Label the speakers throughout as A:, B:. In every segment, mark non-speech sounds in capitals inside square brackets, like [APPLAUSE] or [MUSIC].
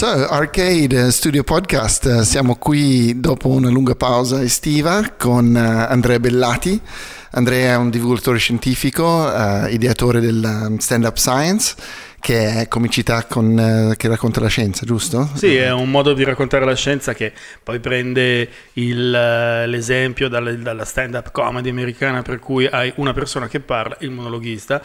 A: So, Arcade Studio Podcast, siamo qui dopo una lunga pausa estiva con uh, Andrea Bellati. Andrea è un divulgatore scientifico, uh, ideatore del um, Stand Up Science che è comicità con, eh, che racconta la scienza, giusto?
B: Sì, è un modo di raccontare la scienza che poi prende il, eh, l'esempio dalla, dalla stand-up comedy americana per cui hai una persona che parla, il monologhista,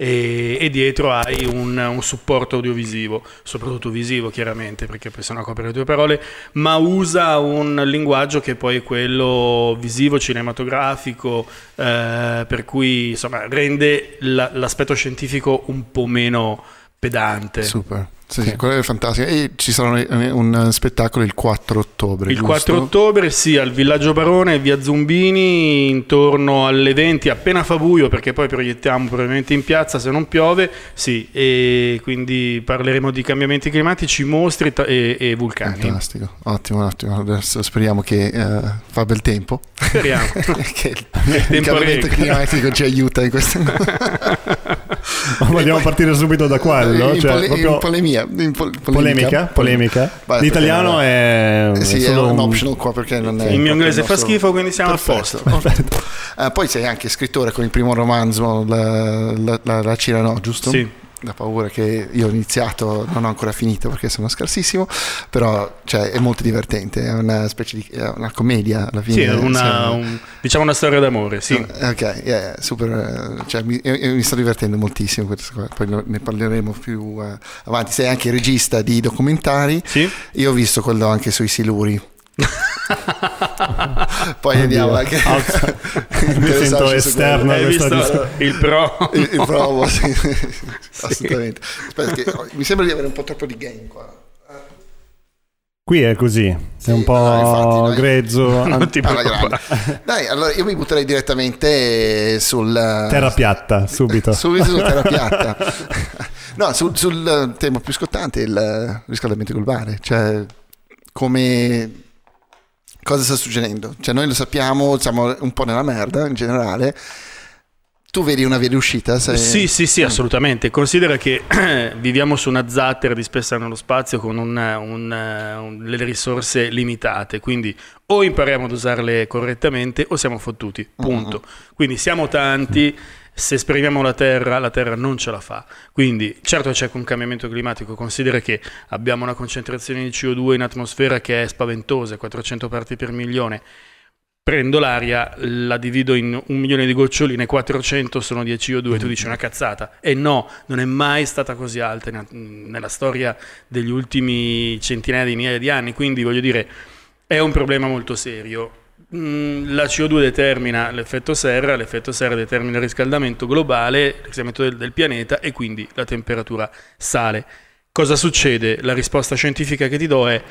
B: e, e dietro hai un, un, supporto audiovisivo, soprattutto visivo chiaramente, perché poi sennò copre le tue parole, ma usa un linguaggio che poi è quello visivo, cinematografico, eh, per cui insomma rende la, l'aspetto scientifico un po' meno pedante.
A: Super. Sì, sì, quello è fantastico. E ci sarà un spettacolo il 4 ottobre.
B: Il
A: giusto?
B: 4 ottobre, sì, al Villaggio Barone, via Zumbini, intorno alle 20, appena fa buio, perché poi proiettiamo probabilmente in piazza se non piove. Sì, e quindi parleremo di cambiamenti climatici, mostri e, e vulcani.
A: Fantastico, ottimo, ottimo. Adesso speriamo che uh, fa bel tempo.
B: Speriamo. [LAUGHS]
A: che il, il cambiamento climatico ci aiuta in questo. [LAUGHS]
C: vogliamo poi, partire subito da quello?
A: In,
C: cioè,
A: pole,
C: proprio...
A: in polemia
C: in pol- polemica. Polemica. polemica. L'italiano è,
A: eh, sì, è un, un optional qua perché non è
B: il mio inglese fa schifo, quindi siamo Perfetto. a posto.
A: uh, [LAUGHS] poi sei anche scrittore con il primo romanzo, La, la, la, la Cirano, giusto?
B: Sì
A: la paura che io ho iniziato, non ho ancora finito perché sono scarsissimo, però cioè, è molto divertente, è una specie di una commedia alla fine.
B: Sì, una, un, diciamo una storia d'amore, sì.
A: Ok, yeah, super, cioè, mi, mi, sto divertendo moltissimo, poi ne parleremo più uh, avanti. Sei anche regista di documentari,
B: sì.
A: io ho visto quello anche sui Siluri. [LAUGHS] Poi andiamo anche [LAUGHS]
C: mi sento esterno
B: Hai visto il pro
A: il, il provo sì. sì. [LAUGHS] assolutamente Aspetta, che, mi sembra di avere un po' troppo di game qua
C: Qui è così, sì, è un po' no, infatti, grezzo.
B: Non ti allora,
A: dai, allora io mi butterei direttamente sul...
C: Terra piatta, subito.
A: subito su terra piatta. no, sul, sul tema più scottante, il riscaldamento globale. Cioè, come cosa sta succedendo? Cioè, noi lo sappiamo, siamo un po' nella merda in generale. Tu vedi una via di uscita? Sei...
B: Sì, sì, sì, mm. assolutamente. Considera che [CLEARS THROAT] viviamo su una zattera dispersa nello spazio con un, un, un, le risorse limitate, quindi o impariamo ad usarle correttamente o siamo fottuti, punto. Mm-hmm. Quindi siamo tanti, se esprimiamo la Terra, la Terra non ce la fa. Quindi, certo c'è un cambiamento climatico, considera che abbiamo una concentrazione di CO2 in atmosfera che è spaventosa, 400 parti per milione. Prendo l'aria, la divido in un milione di goccioline, 400 sono di CO2, tu dici una cazzata. E no, non è mai stata così alta nella storia degli ultimi centinaia di migliaia di anni, quindi voglio dire, è un problema molto serio la CO2 determina l'effetto serra, l'effetto serra determina il riscaldamento globale, il riscaldamento del, del pianeta e quindi la temperatura sale. Cosa succede? La risposta scientifica che ti do è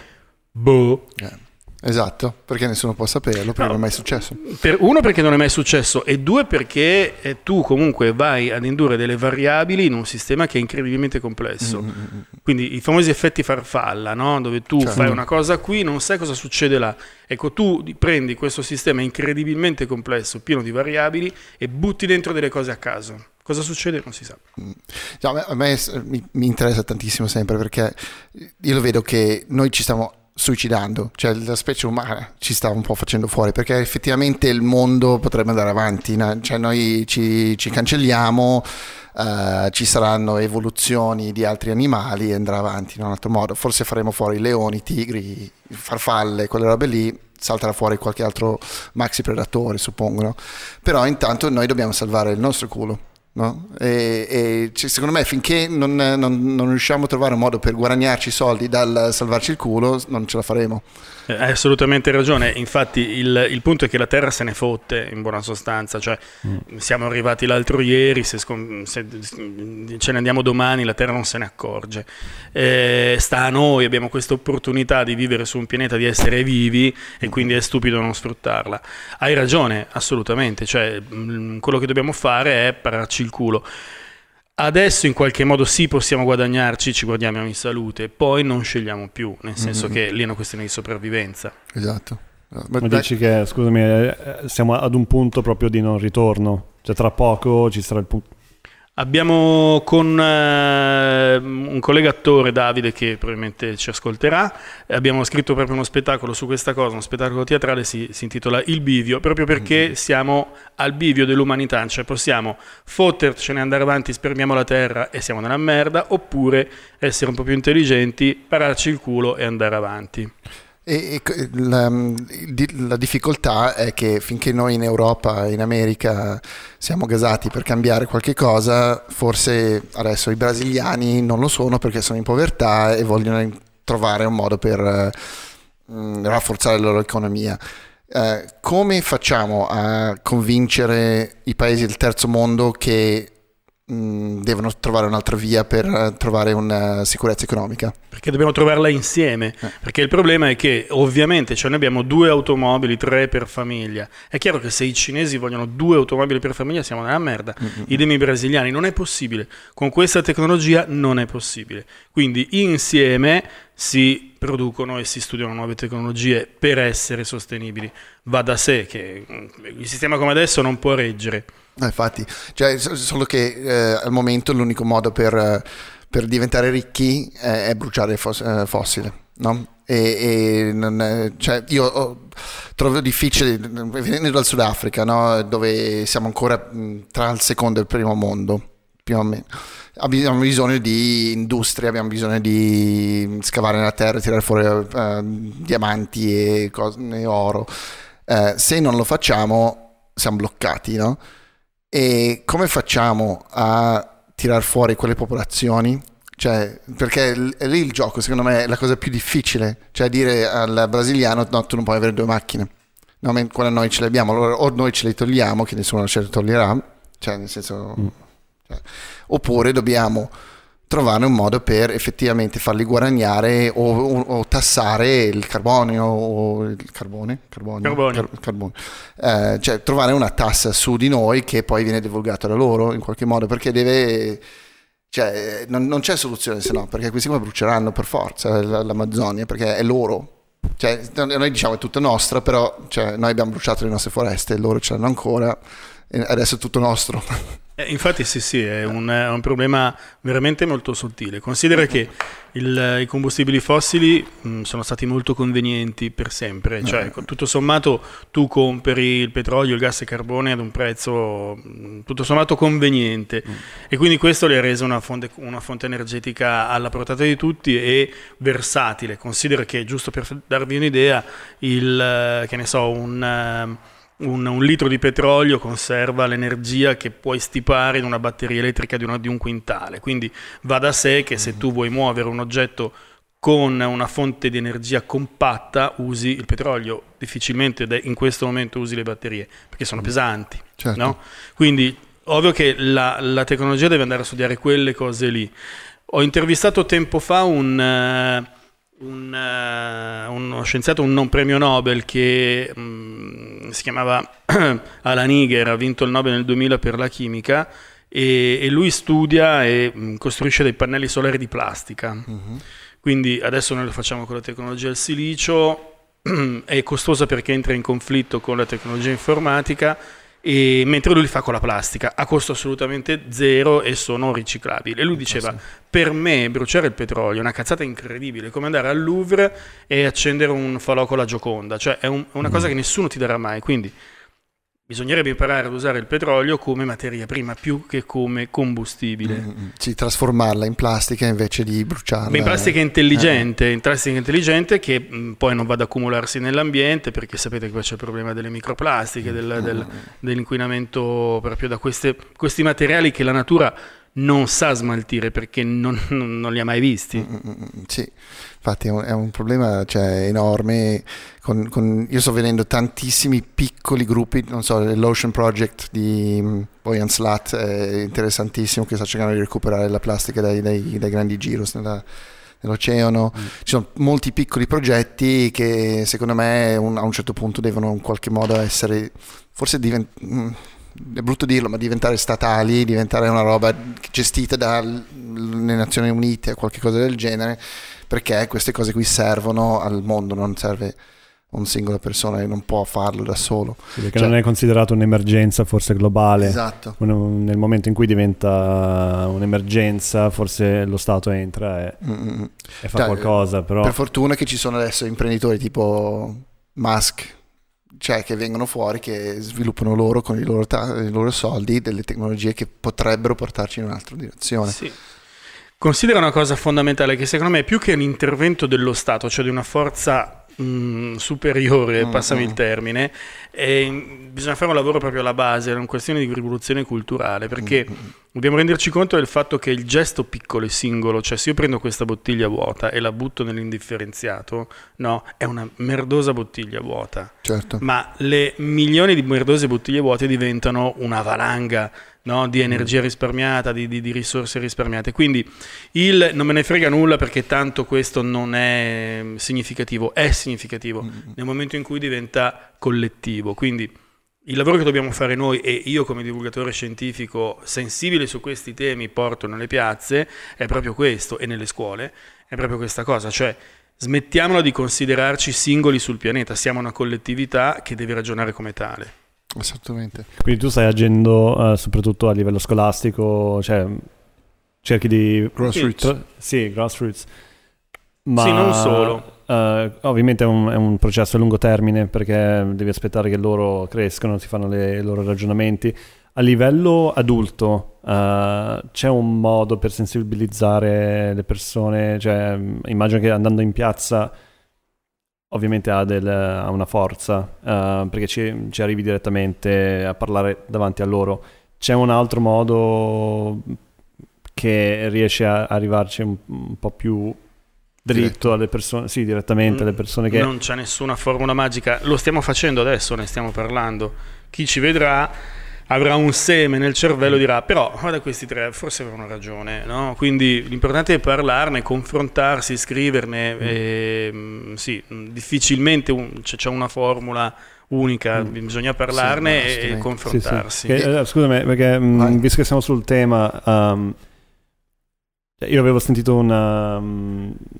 B: boh.
A: Yeah. Esatto, perché nessuno può saperlo, perché no, non è mai successo.
B: Per, uno perché non è mai successo e due perché eh, tu comunque vai ad indurre delle variabili in un sistema che è incredibilmente complesso. Mm-hmm. Quindi i famosi effetti farfalla, no? dove tu certo. fai una cosa qui, non sai cosa succede là. Ecco, tu prendi questo sistema incredibilmente complesso, pieno di variabili e butti dentro delle cose a caso. Cosa succede non si sa.
A: No, a me, mi, mi interessa tantissimo sempre perché io lo vedo che noi ci stiamo suicidando, cioè la specie umana ci sta un po' facendo fuori perché effettivamente il mondo potrebbe andare avanti, cioè noi ci, ci cancelliamo, uh, ci saranno evoluzioni di altri animali e andrà avanti in un altro modo, forse faremo fuori leoni, tigri, farfalle, quelle robe lì, salterà fuori qualche altro maxi predatore suppongo, però intanto noi dobbiamo salvare il nostro culo No? E, e cioè, secondo me finché non, non, non, riusciamo a trovare un modo per guadagnarci soldi dal salvarci il culo, non ce la faremo.
B: Eh, hai assolutamente ragione, infatti il, il punto è che la Terra se ne fotte in buona sostanza, cioè mm. siamo arrivati l'altro ieri, se, se, ce ne andiamo domani la Terra non se ne accorge. Eh, sta a noi, abbiamo questa opportunità di vivere su un pianeta, di essere vivi e quindi è stupido non sfruttarla. Hai ragione, assolutamente, cioè mh, mm, quello che dobbiamo fare è pararci il culo. Adesso in qualche modo sì possiamo guadagnarci, ci guadagniamo in salute, poi non scegliamo più, nel senso mm-hmm. che lì è una questione di sopravvivenza.
A: Esatto.
C: Ma dici che, scusami, eh, siamo ad un punto proprio di non ritorno, cioè tra poco ci sarà il punto
B: Abbiamo con eh, un collega attore, Davide, che probabilmente ci ascolterà, abbiamo scritto proprio uno spettacolo su questa cosa, uno spettacolo teatrale, si, si intitola Il bivio, proprio perché mm-hmm. siamo al bivio dell'umanità, cioè possiamo fottercene, andare avanti, spermiamo la terra e siamo nella merda, oppure essere un po' più intelligenti, pararci il culo e andare avanti.
A: E, e la, la, difficoltà è che finché noi in Europa in America siamo gasati per cambiare qualche cosa, forse adesso i brasiliani non lo sono perché sono in povertà e vogliono trovare un modo per uh, rafforzare la loro economia. Uh, come facciamo a convincere i paesi del terzo mondo che Mm, devono trovare un'altra via per eh, trovare una sicurezza economica.
B: Perché dobbiamo trovarla insieme. Eh. Perché il problema è che ovviamente cioè noi abbiamo due automobili, tre per famiglia. È chiaro che se i cinesi vogliono due automobili per famiglia siamo nella merda. Mm-hmm. Idem i brasiliani. Non è possibile. Con questa tecnologia non è possibile. Quindi insieme si producono e si studiano nuove tecnologie per essere sostenibili. Va da sé che mm, il sistema come adesso non può reggere.
A: Infatti, cioè, solo che eh, al momento l'unico modo per, per diventare ricchi è, è bruciare fos- eh, fossile, no? E, e non, cioè, io ho, trovo difficile, venendo dal Sudafrica, no? dove siamo ancora tra il secondo e il primo mondo, più o meno. Abbiamo bisogno di industria, abbiamo bisogno di scavare nella terra, tirare fuori uh, diamanti e, cose, e oro. Uh, se non lo facciamo, siamo bloccati, no? E come facciamo a tirar fuori quelle popolazioni? Cioè, perché lì il gioco, secondo me, è la cosa più difficile. Cioè, dire al brasiliano, no, tu non puoi avere due macchine. No, quando noi ce le abbiamo, allora o noi ce le togliamo, che nessuno ce le toglierà, cioè, nel senso... Mm. Cioè, oppure dobbiamo trovare un modo per effettivamente farli guadagnare o, o, o tassare il carbonio o il carbone, carbonio,
B: carbonio.
A: Car- carbonio. Eh, cioè trovare una tassa su di noi che poi viene divulgata da loro in qualche modo perché deve cioè, non, non, c'è soluzione se no perché questi qua bruceranno per forza l'Amazzonia perché è loro cioè, noi diciamo è tutta nostra però cioè, noi abbiamo bruciato le nostre foreste loro ce l'hanno ancora e adesso è tutto nostro
B: Eh, infatti sì, sì, è un, è un, problema veramente molto sottile. Considera che il, i combustibili fossili mh, sono stati molto convenienti per sempre, cioè tutto sommato tu compri il petrolio, il gas e il carbone ad un prezzo mh, tutto sommato conveniente mm. e quindi questo le ha reso una fonte, una fonte, energetica alla portata di tutti e versatile. Considera che, giusto per darvi un'idea, il, che ne so, un... Uh, un, un, litro di petrolio conserva l'energia che puoi stipare in una batteria elettrica di, una, di un quintale. Quindi va da sé che se tu vuoi muovere un oggetto con una fonte di energia compatta usi il petrolio, difficilmente in questo momento usi le batterie perché sono pesanti. Certo. No? Quindi ovvio che la, la, tecnologia deve andare a studiare quelle cose lì. Ho intervistato tempo fa un... Uh, un, uh, uno scienziato, un non premio Nobel che um, si chiamava [CLEARS THROAT] Alan Iger, ha vinto il Nobel nel 2000 per la chimica e, e lui studia e um, costruisce dei pannelli solari di plastica. Uh-huh. Quindi adesso noi lo facciamo con la tecnologia del silicio, [CLEARS THROAT] è costosa perché entra in conflitto con la tecnologia informatica e, mentre lui li fa con la plastica a costo assolutamente zero e sono riciclabili. E lui diceva: Per me bruciare il petrolio è una cazzata incredibile, come andare al Louvre e accendere un falò con la Gioconda, cioè è, un, è una cosa mm. che nessuno ti darà mai. Quindi Bisognerebbe imparare ad usare il petrolio come materia prima più che come combustibile. Mm,
A: sì, trasformarla in plastica invece di bruciarla.
B: In plastica intelligente, eh. in plastica intelligente che mh, mm, poi non va ad accumularsi nell'ambiente perché sapete che poi c'è il problema delle microplastiche, del, del, dell'inquinamento proprio da queste, questi materiali che la natura non sa smaltire perché non, non, non li ha mai visti. Mm,
A: mm, mm, sì, infatti è un, è un problema cioè, enorme. Con, con, io sto vedendo tantissimi piccoli gruppi, non so, l'Ocean Project di Boyan Slat è interessantissimo che sta cercando di recuperare la plastica dai, dai, dai grandi giros nella, nell'oceano. Mm. Ci sono molti piccoli progetti che secondo me un, a un certo punto devono in qualche modo essere, forse diventare è brutto dirlo, ma diventare statali, diventare una roba gestita dalle Nazioni Unite o qualcosa del genere, perché queste cose qui servono al mondo, non serve un singola persona e non può farlo da solo.
C: Sì, perché cioè, non è considerato un'emergenza forse globale.
A: Esatto.
C: Nel momento in cui diventa un'emergenza, forse lo Stato entra e, e fa cioè, qualcosa. Però...
A: Per fortuna che ci sono adesso imprenditori tipo Musk, cioè che vengono fuori, che sviluppano loro con i loro, ta- i loro soldi delle tecnologie che potrebbero portarci in un'altra direzione.
B: Sì. Considera una cosa fondamentale che secondo me è più che un intervento dello Stato, cioè di una forza Mm, superiore, mm, passami mm. il termine, e bisogna fare un lavoro proprio alla base, è una questione di rivoluzione culturale, perché mm, mm. dobbiamo renderci conto del fatto che il gesto piccolo e singolo, cioè se io prendo questa bottiglia vuota e la butto nell'indifferenziato, no, è una merdosa bottiglia vuota.
A: Certo.
B: Ma le milioni di merdose bottiglie vuote diventano una valanga no? di energia risparmiata, di, di, di, risorse risparmiate. Quindi il non me ne frega nulla perché tanto questo non è significativo, è significativo mm-hmm. nel momento in cui diventa collettivo. Quindi il lavoro che dobbiamo fare noi e io come divulgatore scientifico sensibile su questi temi porto nelle piazze è proprio questo e nelle scuole, è proprio questa cosa, cioè smettiamola di considerarci singoli sul pianeta, siamo una collettività che deve ragionare come tale.
A: Esattamente.
C: Quindi tu stai agendo uh, soprattutto a livello scolastico, cioè cerchi di...
A: Grassroots. Tra-
C: sì, grassroots. Ma,
B: sì, non solo.
C: Uh, ovviamente è un, è un, processo a lungo termine perché devi aspettare che loro crescano, si fanno le, i loro ragionamenti. A livello adulto uh, c'è un modo per sensibilizzare le persone, cioè, immagino che andando in piazza ovviamente ha, del, ha una forza uh, perché ci, ci, arrivi direttamente a parlare davanti a loro. C'è un altro modo che riesce a arrivarci un, un po' più dritto alle persone, sì, direttamente alle persone che...
B: Non c'è nessuna formula magica, lo stiamo facendo adesso, ne stiamo parlando. Chi ci vedrà avrà un seme nel cervello e dirà però guarda questi tre forse avevano ragione no? quindi l'importante è parlarne confrontarsi scriverne mm. e, mm, sì, difficilmente un, c'è una formula unica mm. bisogna parlarne sì, e, confrontarsi
C: sì, sì. Eh, scusami perché mh, visto che siamo sul tema um, io avevo sentito una.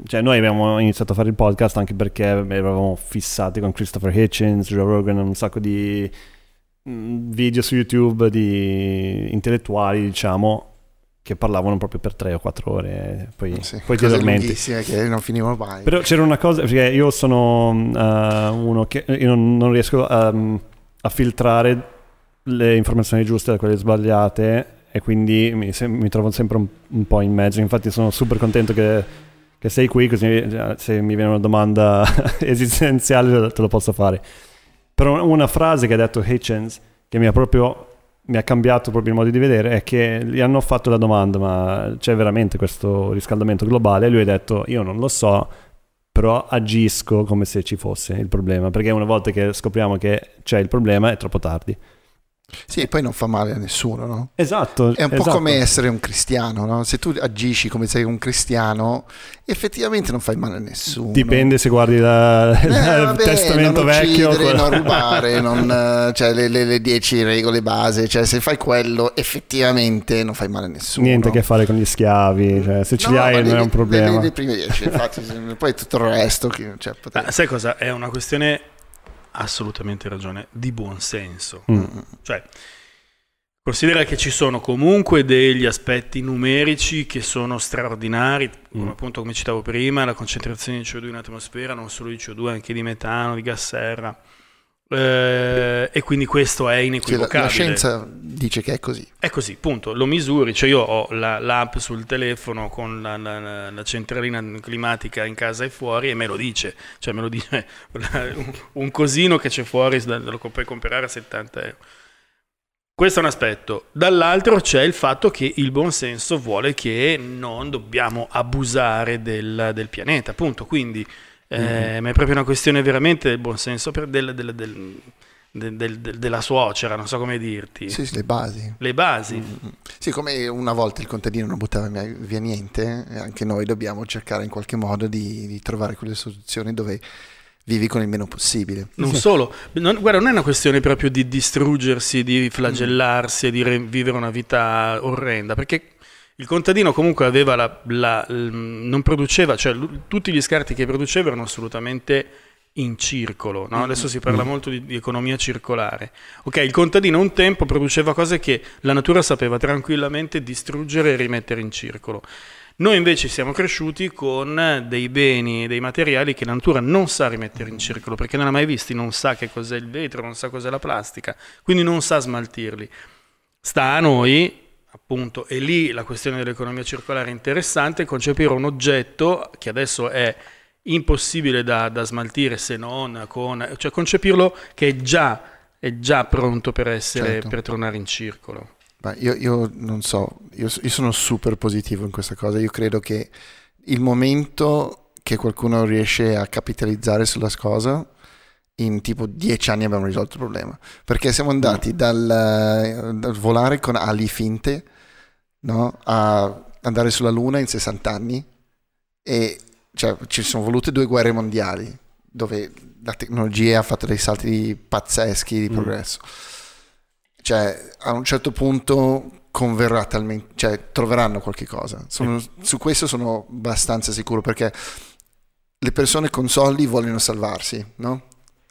C: Cioè, noi abbiamo iniziato a fare il podcast anche perché eravamo fissati con Christopher Hitchens, Joe Rogan, un sacco di Mm, video su YouTube di intellettuali, diciamo, che parlavano proprio per tre o quattro ore, poi, sì, poi ti addormenti.
A: che non finivano mai.
C: Però c'era una cosa, perché io sono uh, uno che io non, non riesco a, a, filtrare le informazioni giuste da quelle sbagliate e quindi mi, se, mi trovo sempre un, un, po' in mezzo. Infatti sono super contento che, che sei qui, così se mi viene una domanda [LAUGHS] esistenziale te lo posso fare. Però una frase che ha detto Hitchens, che mi ha proprio mi ha cambiato proprio il modo di vedere, è che gli hanno fatto la domanda, ma c'è veramente questo riscaldamento globale? E lui ha detto, io non lo so, però agisco come se ci fosse il problema, perché una volta che scopriamo che c'è il problema è troppo tardi.
A: Sì, e poi non fa male a nessuno, no?
C: Esatto.
A: È un
C: esatto.
A: po' come essere un cristiano, no? Se tu agisci come sei un cristiano, effettivamente non fai male a nessuno.
C: Dipende se guardi la, eh, vabbè, testamento
A: non
C: vecchio.
A: Uccidere, non rubare, [LAUGHS] non, cioè, le, le, le, dieci regole base, cioè se fai quello effettivamente non fai male a nessuno.
C: Niente a che fare con gli schiavi, cioè, se ce no, li hai non è un problema. Le,
A: le prime dieci, infatti, [LAUGHS] poi tutto il resto. Cioè,
B: ah, sai cosa? È una questione assolutamente ragione, di buon senso. Mm. Cioè, considera che ci sono comunque degli aspetti numerici che sono straordinari, come mm. appunto come citavo prima, la concentrazione di CO2 in atmosfera, non solo di CO2, anche di metano, di gas serra eh, e quindi questo è inequivocabile.
A: Cioè, la, la, scienza dice che è così.
B: È così, punto. Lo misuri, cioè io ho la, l'app sul telefono con la, la, centralina climatica in casa e fuori e me lo dice. Cioè me lo dice [LAUGHS] un cosino che c'è fuori, lo puoi comprare a 70 euro. Questo è un aspetto. Dall'altro c'è il fatto che il buonsenso vuole che non dobbiamo abusare del, del pianeta, appunto. Quindi mm-hmm. ma è proprio una questione veramente del buonsenso per del, del, del, della suocera, non so come dirti.
A: Sì, sì le basi.
B: Le basi.
A: Mm-hmm. Sì, come una volta il contadino non buttava via niente, anche noi dobbiamo cercare in qualche modo di, di trovare quelle soluzioni dove vivi con il meno possibile.
B: Non solo, non, guarda, non è una questione proprio di distruggersi, di flagellarsi e di vivere una vita orrenda, perché il contadino comunque aveva la, la, non produceva, cioè tutti gli scarti che produceva erano assolutamente in circolo. No? Adesso si parla molto di, di, economia circolare. Ok, il contadino un tempo produceva cose che la natura sapeva tranquillamente distruggere e rimettere in circolo. Noi invece siamo cresciuti con dei beni, dei materiali che la natura non sa rimettere in circolo perché non ha mai visti, non sa che cos'è il vetro, non sa cos'è la plastica, quindi non sa smaltirli. Sta a noi, appunto, e lì la questione dell'economia circolare è interessante, concepire un oggetto che adesso è impossibile da, da smaltire se non con... cioè concepirlo che è già, è già pronto per, essere, certo. per tornare in circolo.
A: Io, io, non so, io, io, sono super positivo in questa cosa. Io credo che il momento che qualcuno riesce a capitalizzare sulla cosa, in tipo dieci anni abbiamo risolto il problema. Perché siamo andati dal, dal volare con ali finte no? a andare sulla Luna in 60 anni e cioè, ci sono volute due guerre mondiali dove la tecnologia ha fatto dei salti pazzeschi di mm. progresso. Mm cioè a un certo punto converrà talmente, cioè troveranno qualche cosa. Sono, su questo sono abbastanza sicuro perché le persone con soldi vogliono salvarsi, no?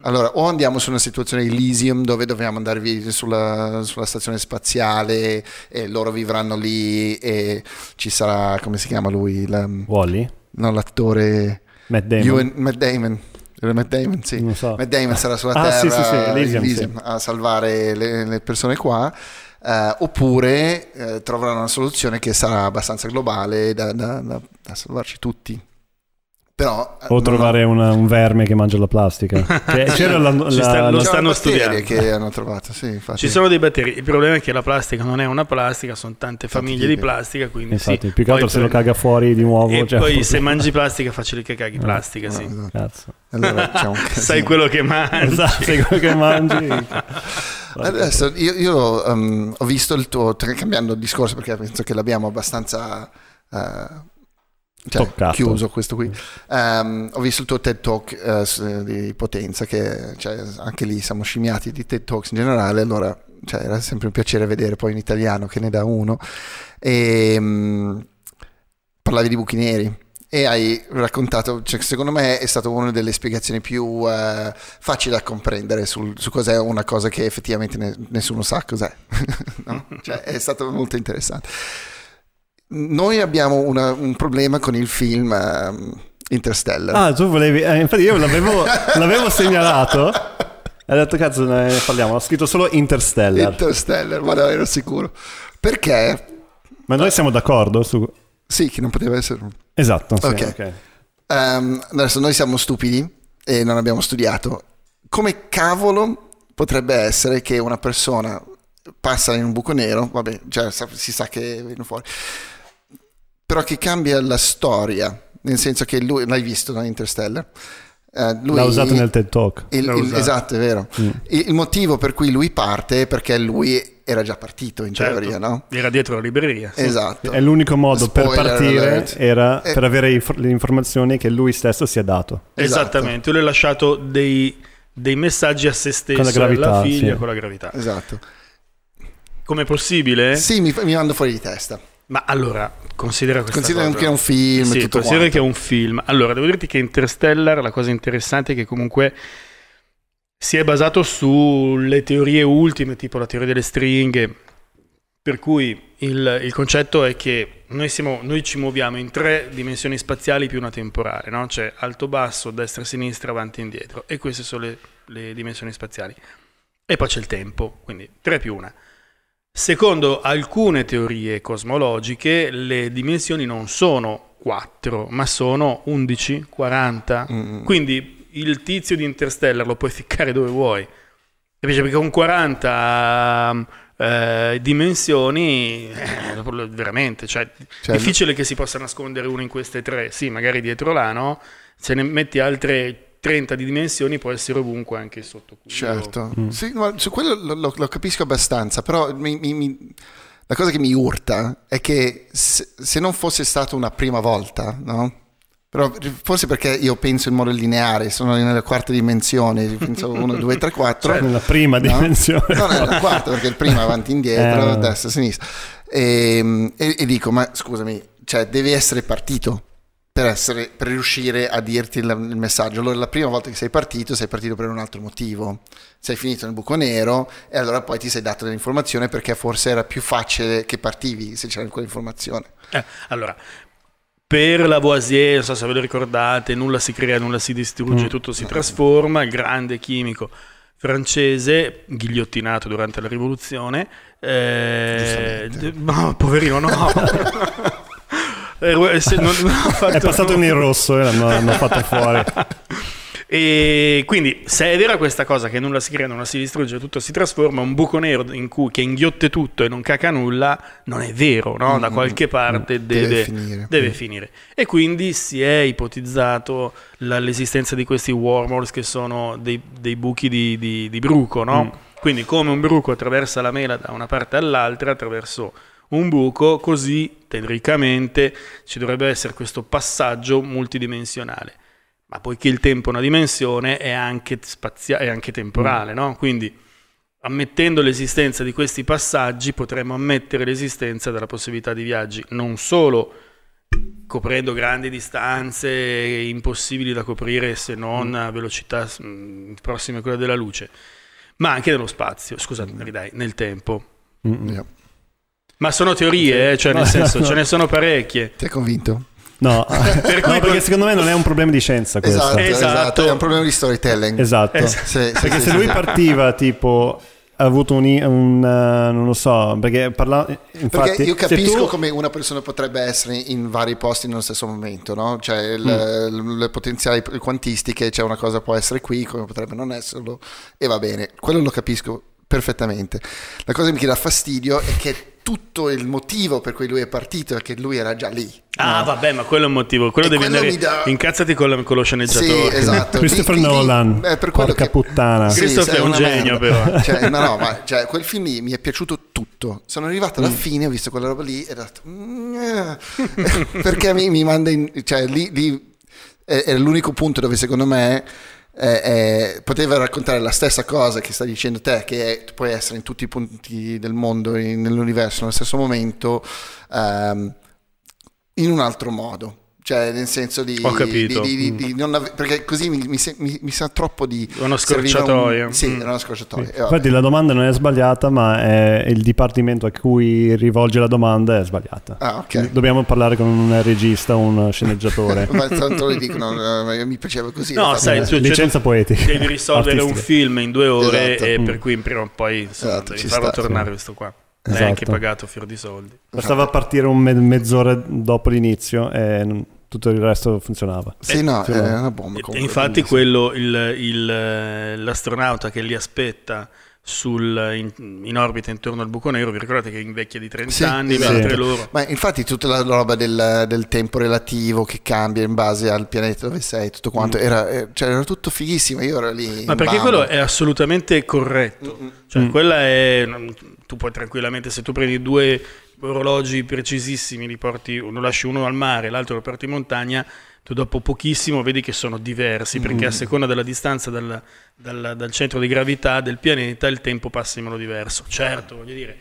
A: Allora, o andiamo su una situazione Elysium dove dobbiamo andare sulla, sulla, stazione spaziale e loro vivranno lì e ci sarà, come si chiama lui?
C: La, Wally?
A: No, l'attore...
C: Matt Damon.
A: Ewan, Matt Damon Matt Damon, sì. So. Matt Damon sarà sulla ah, Terra sì, sì, sì. Elysium, Elysium, a salvare le, le persone qua. Uh, oppure uh, troveranno una soluzione che sarà abbastanza globale da, da, da, da salvarci tutti. Però,
C: o trovare ho... una, un verme che mangia la plastica. [LAUGHS] Cioè, c'era la, la,
B: sta, lo stanno studiando.
A: che hanno trovato, sì,
B: Ci sono dei batteri. Il problema è che la plastica non è una plastica, sono tante famiglie di plastica. Quindi
C: infatti,
B: sì,
C: più che altro se lo caga fuori di nuovo.
B: E
C: cioè,
B: poi [LAUGHS] se mangi plastica, facile che caghi plastica. No, sì.
C: Esatto. Cazzo.
A: Allora, [LAUGHS]
B: Sai quello che mangi.
C: Esatto, sai quello che mangi.
A: Adesso io, io um, ho visto il tuo, cambiando discorso perché penso che l'abbiamo abbastanza... Uh, cioè, chiuso questo qui. Um, ho visto il tuo TED Talk uh, di potenza, che cioè, anche lì siamo scimmiati di TED Talks in generale, allora cioè, era sempre un piacere vedere poi in italiano che ne dà uno. E, um, parlavi di buchi neri e hai raccontato, cioè, secondo me è stata una delle spiegazioni più uh, facili da comprendere sul, su cos'è una cosa che effettivamente ne, nessuno sa cos'è. [LAUGHS] no? cioè, è stato molto interessante. Noi abbiamo una, un problema con il film uh, Interstellar.
C: Ah, tu volevi... Eh, infatti io l'avevo, l'avevo segnalato. [LAUGHS] Hai detto cazzo ne parliamo, ho scritto solo Interstellar.
A: Interstellar, ma no, ero sicuro. Perché?
C: Ma noi siamo d'accordo su...
A: Sì, che non poteva essere...
C: Esatto, sì,
A: okay. okay. Um, adesso noi siamo stupidi e non abbiamo studiato. Come cavolo potrebbe essere che una persona passa in un buco nero, vabbè, cioè, si sa che viene fuori però che cambia la storia, nel senso che lui, l'hai visto no, Interstellar?
C: Uh, lui, L'ha usato nel TED Talk.
A: Il, il, esatto, è vero. Mm. Il, il, motivo per cui lui parte è perché lui era già partito in certo. teoria, no?
B: Era dietro la libreria.
A: Sì. Esatto.
C: E l'unico modo Spoiler per partire alert. era eh. per avere inf- le informazioni che lui stesso si è dato.
B: Esatto. Esattamente, lui ha lasciato dei, dei, messaggi a se stesso, con la gravità, alla figlia, sì. con la gravità.
A: Esatto.
B: Com'è possibile?
A: Sì, mi, mi mando fuori di testa.
B: Ma allora, considera questa
A: considera
B: cosa.
A: che è un film.
B: Sì, tutto considera quanto. che è un film. Allora, devo dirti che Interstellar, la cosa interessante è che comunque si è basato sulle teorie ultime, tipo la teoria delle stringhe, per cui il, il concetto è che noi, siamo, noi, ci muoviamo in tre dimensioni spaziali più una temporale, no? C'è alto, basso, destra, sinistra, avanti e indietro, e queste sono le, le dimensioni spaziali. E poi c'è il tempo, quindi 3 più 1. Secondo alcune teorie cosmologiche, le dimensioni non sono 4, ma sono 11, 40. Mm. Quindi il tizio di Interstellar lo puoi ficcare dove vuoi. Capisci? Perché con 40 eh, dimensioni, eh, veramente, cioè, cioè, difficile che si possa nascondere uno in queste tre. Sì, magari dietro là, no? Se ne metti altre 30 di dimensioni può essere ovunque anche sotto.
A: Certo, mm. sì, su quello lo, lo, lo, capisco abbastanza, però mi, mi, mi, la cosa che mi urta è che se, se, non fosse stata una prima volta, no? Però forse perché io penso in modo lineare, sono nella quarta dimensione, penso 1, 2, 3, 4.
C: Cioè nella prima no? dimensione.
A: No, nella quarta perché il primo è avanti, indietro, eh. destra, sinistra. E, e, e dico, ma scusami, cioè devi essere partito per, essere, per riuscire a dirti il, il, messaggio. Allora, la prima volta che sei partito, sei partito per un altro motivo. Sei finito nel buco nero e allora poi ti sei dato dell'informazione perché forse era più facile che partivi se c'era quell'informazione.
B: Eh, allora, per Lavoisier, non so se ve lo ricordate, nulla si crea, nulla si distrugge, mm. tutto si trasforma, il grande chimico francese, ghigliottinato durante la rivoluzione. Eh, no, poverino, no. [LAUGHS]
C: Eh, se non, [LAUGHS] non fatto... È passato in rosso e l'hanno, l'hanno fatto fuori. [LAUGHS]
B: E quindi, se è vera questa cosa che nulla si crea, nulla si distrugge, tutto si trasforma, un buco nero in cui, che inghiotte tutto e non caca nulla, non è vero, no? da mm, qualche mm, parte mm, deve, deve, finire. deve, finire. E quindi si è ipotizzato la, l'esistenza di questi wormholes che sono dei, dei buchi di, di, di bruco, no? Mm. Quindi, come un bruco attraversa la mela da una parte all'altra, attraverso un buco, così teoricamente ci dovrebbe essere questo passaggio multidimensionale. Ma poiché il tempo è una dimensione, è anche, spazia- è anche temporale, mm. no? Quindi ammettendo l'esistenza di questi passaggi potremmo ammettere l'esistenza della possibilità di viaggi non solo coprendo grandi distanze impossibili da coprire se non a velocità mm, prossime a quella della luce, ma anche nello spazio, scusate, ridai, nel tempo. Yeah. Ma sono teorie, eh? cioè nel senso, ce ne sono parecchie.
A: Ti hai convinto?
C: No, [LAUGHS] per no perché secondo me non è un problema di scienza questo.
A: Esatto, esatto. esatto. è un problema di storytelling.
C: Esatto, esatto. Sì, sì, perché sì, se lui partiva tipo ha avuto un, un uh, non lo so perché parla infatti
A: perché io capisco tu... come una persona potrebbe essere in vari posti nello stesso momento no? cioè le, mm. le potenziali quantistiche cioè una cosa può essere qui come potrebbe non esserlo e va bene quello lo capisco perfettamente la cosa che mi dà fastidio è che tutto il motivo per cui lui è partito è che lui era già lì.
B: Ah, no? vabbè, ma quello è un motivo. Quello e devi quello andare. Da... Incazzati con, la, con, lo sceneggiatore.
A: Sì, esatto. [LAUGHS]
C: Christopher lì, Nolan. Lì, per Porca che... puttana.
B: Sì, Christopher è un genio,
A: merda. però. [LAUGHS] Cioè, no, no, ma [LAUGHS] cioè, quel film lì mi è piaciuto tutto. Sono arrivato alla mm. fine, ho visto quella roba lì e ho detto. Mm, perché mi, mi manda in. Cioè, lì, lì è, è l'unico punto dove secondo me eh, eh, poteva raccontare la stessa cosa che stai dicendo te, che è, puoi essere in tutti i punti del mondo, in, nell'universo, nello stesso momento, ehm, in un altro modo cioè nel senso di, di, di, di mm. non ave- perché così mi, mi, mi, mi, sa troppo di
B: una scorciatoia
A: un, sì, mm. una scorciatoia
C: sì. infatti la domanda non è sbagliata ma è il dipartimento a cui rivolge la domanda è sbagliata
A: ah, okay.
C: dobbiamo parlare con un regista un sceneggiatore [LAUGHS]
A: ma tanto le dicono eh, mi piaceva così
B: no sai tu,
C: licenza poetica
B: devi risolvere un film in due ore esatto. e mm. per cui prima o poi insomma, esatto, devi farlo sta, tornare sì. questo qua esatto. Anche pagato fior di soldi
C: bastava partire un me- mezz'ora dopo l'inizio e tutto il resto funzionava.
A: Sì, no, è una bomba.
B: Comunque, infatti, quello, il, il, l'astronauta che li aspetta sul, in, in, orbita intorno al buco nero, vi ricordate che invecchia di 30 sì, anni, mentre loro...
A: Ma infatti tutta la roba del, del, tempo relativo che cambia in base al pianeta dove sei, tutto quanto, mm. era, eh, cioè, era, tutto fighissimo, io ero lì...
B: Ma perché
A: bando.
B: quello è assolutamente corretto, mm-hmm. cioè mm. quella è... Tu puoi tranquillamente, se tu prendi due orologi precisissimi, li porti, lo lasci uno al mare, l'altro lo porti in montagna, tu dopo pochissimo vedi che sono diversi, perché mm. a seconda della distanza dal, dal, dal, centro di gravità del pianeta il tempo passa in modo diverso. Certo, voglio dire,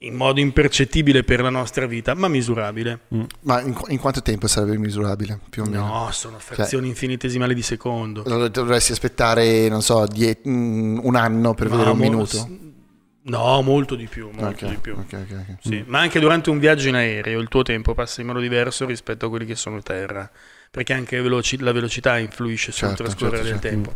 B: in modo impercettibile per la nostra vita, ma misurabile.
A: Mm. Ma in, in, quanto tempo sarebbe misurabile, più o meno?
B: No, sono frazioni cioè, infinitesimali di secondo.
A: Dovresti aspettare, non so, die- mm, un anno per ma vedere un minuto?
B: No, molto di più, molto okay, di più. Okay, okay, sì. Ma anche durante un viaggio in aereo il tuo tempo passa in modo diverso rispetto a quelli che sono a terra, perché anche veloci- la velocità influisce sul certo, trascorrere certo, del certo. tempo.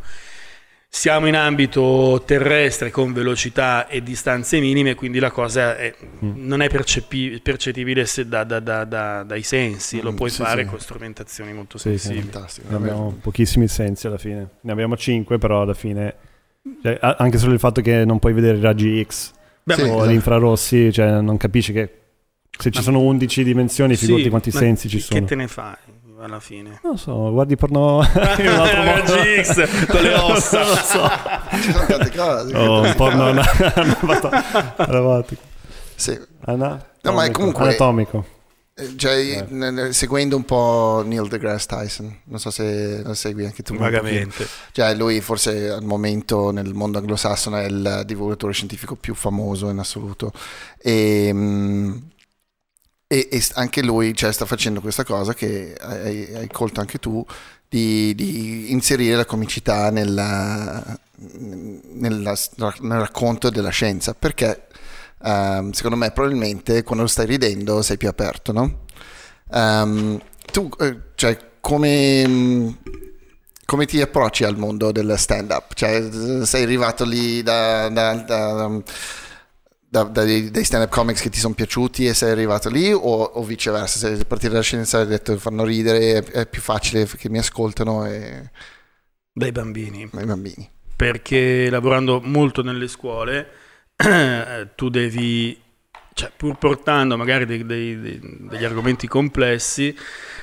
B: Siamo in ambito terrestre con velocità e distanze minime, quindi la cosa è, mm. non è percepi- percettibile da, da, da, dai sensi, lo mm, puoi sì, fare sì. con strumentazioni molto sì, sensibili.
C: Sì, abbiamo pochissimi sensi alla fine, ne abbiamo cinque, però alla fine cioè, anche solo il fatto che non puoi vedere i raggi X Beh, o esatto. gli infrarossi, cioè non capisci che se ci sono 11 dimensioni, figurati sì, quanti sensi ci sono.
B: Che te ne fai? alla fine?
C: Non so, guardi porno [LAUGHS] in un altro modo.
B: X con le ossa. non
A: so. [LAUGHS] Ci sono tante cose.
C: Oh, un porno anatomico. [LAUGHS]
A: Sì.
C: Anatomico.
A: No, ma è comunque
C: anatomico.
A: Cioè, eh. seguendo un po' Neil deGrasse Tyson, non so se lo segui anche tu.
B: Vagamente.
A: Cioè, lui forse al momento nel mondo anglosassone è il divulgatore scientifico più famoso in assoluto. E, mm, e, e anche lui cioè, sta facendo questa cosa che hai, hai colto anche tu, di, di, inserire la comicità nella, nella, nel racconto della scienza, perché um, secondo me probabilmente quando stai ridendo sei più aperto, no? Um, tu, eh, cioè, come, come, ti approcci al mondo del stand-up? Cioè, sei arrivato lì da, da, da da, dai, dai stand-up comics che ti sono piaciuti e sei arrivato lì o, o viceversa, sei partito dalla scienza e hai detto fanno ridere, è, è più facile che mi ascoltano e...
B: Dai bambini.
A: Dai bambini.
B: Perché lavorando molto nelle scuole tu devi, cioè, pur portando magari dei, dei, dei, degli argomenti complessi,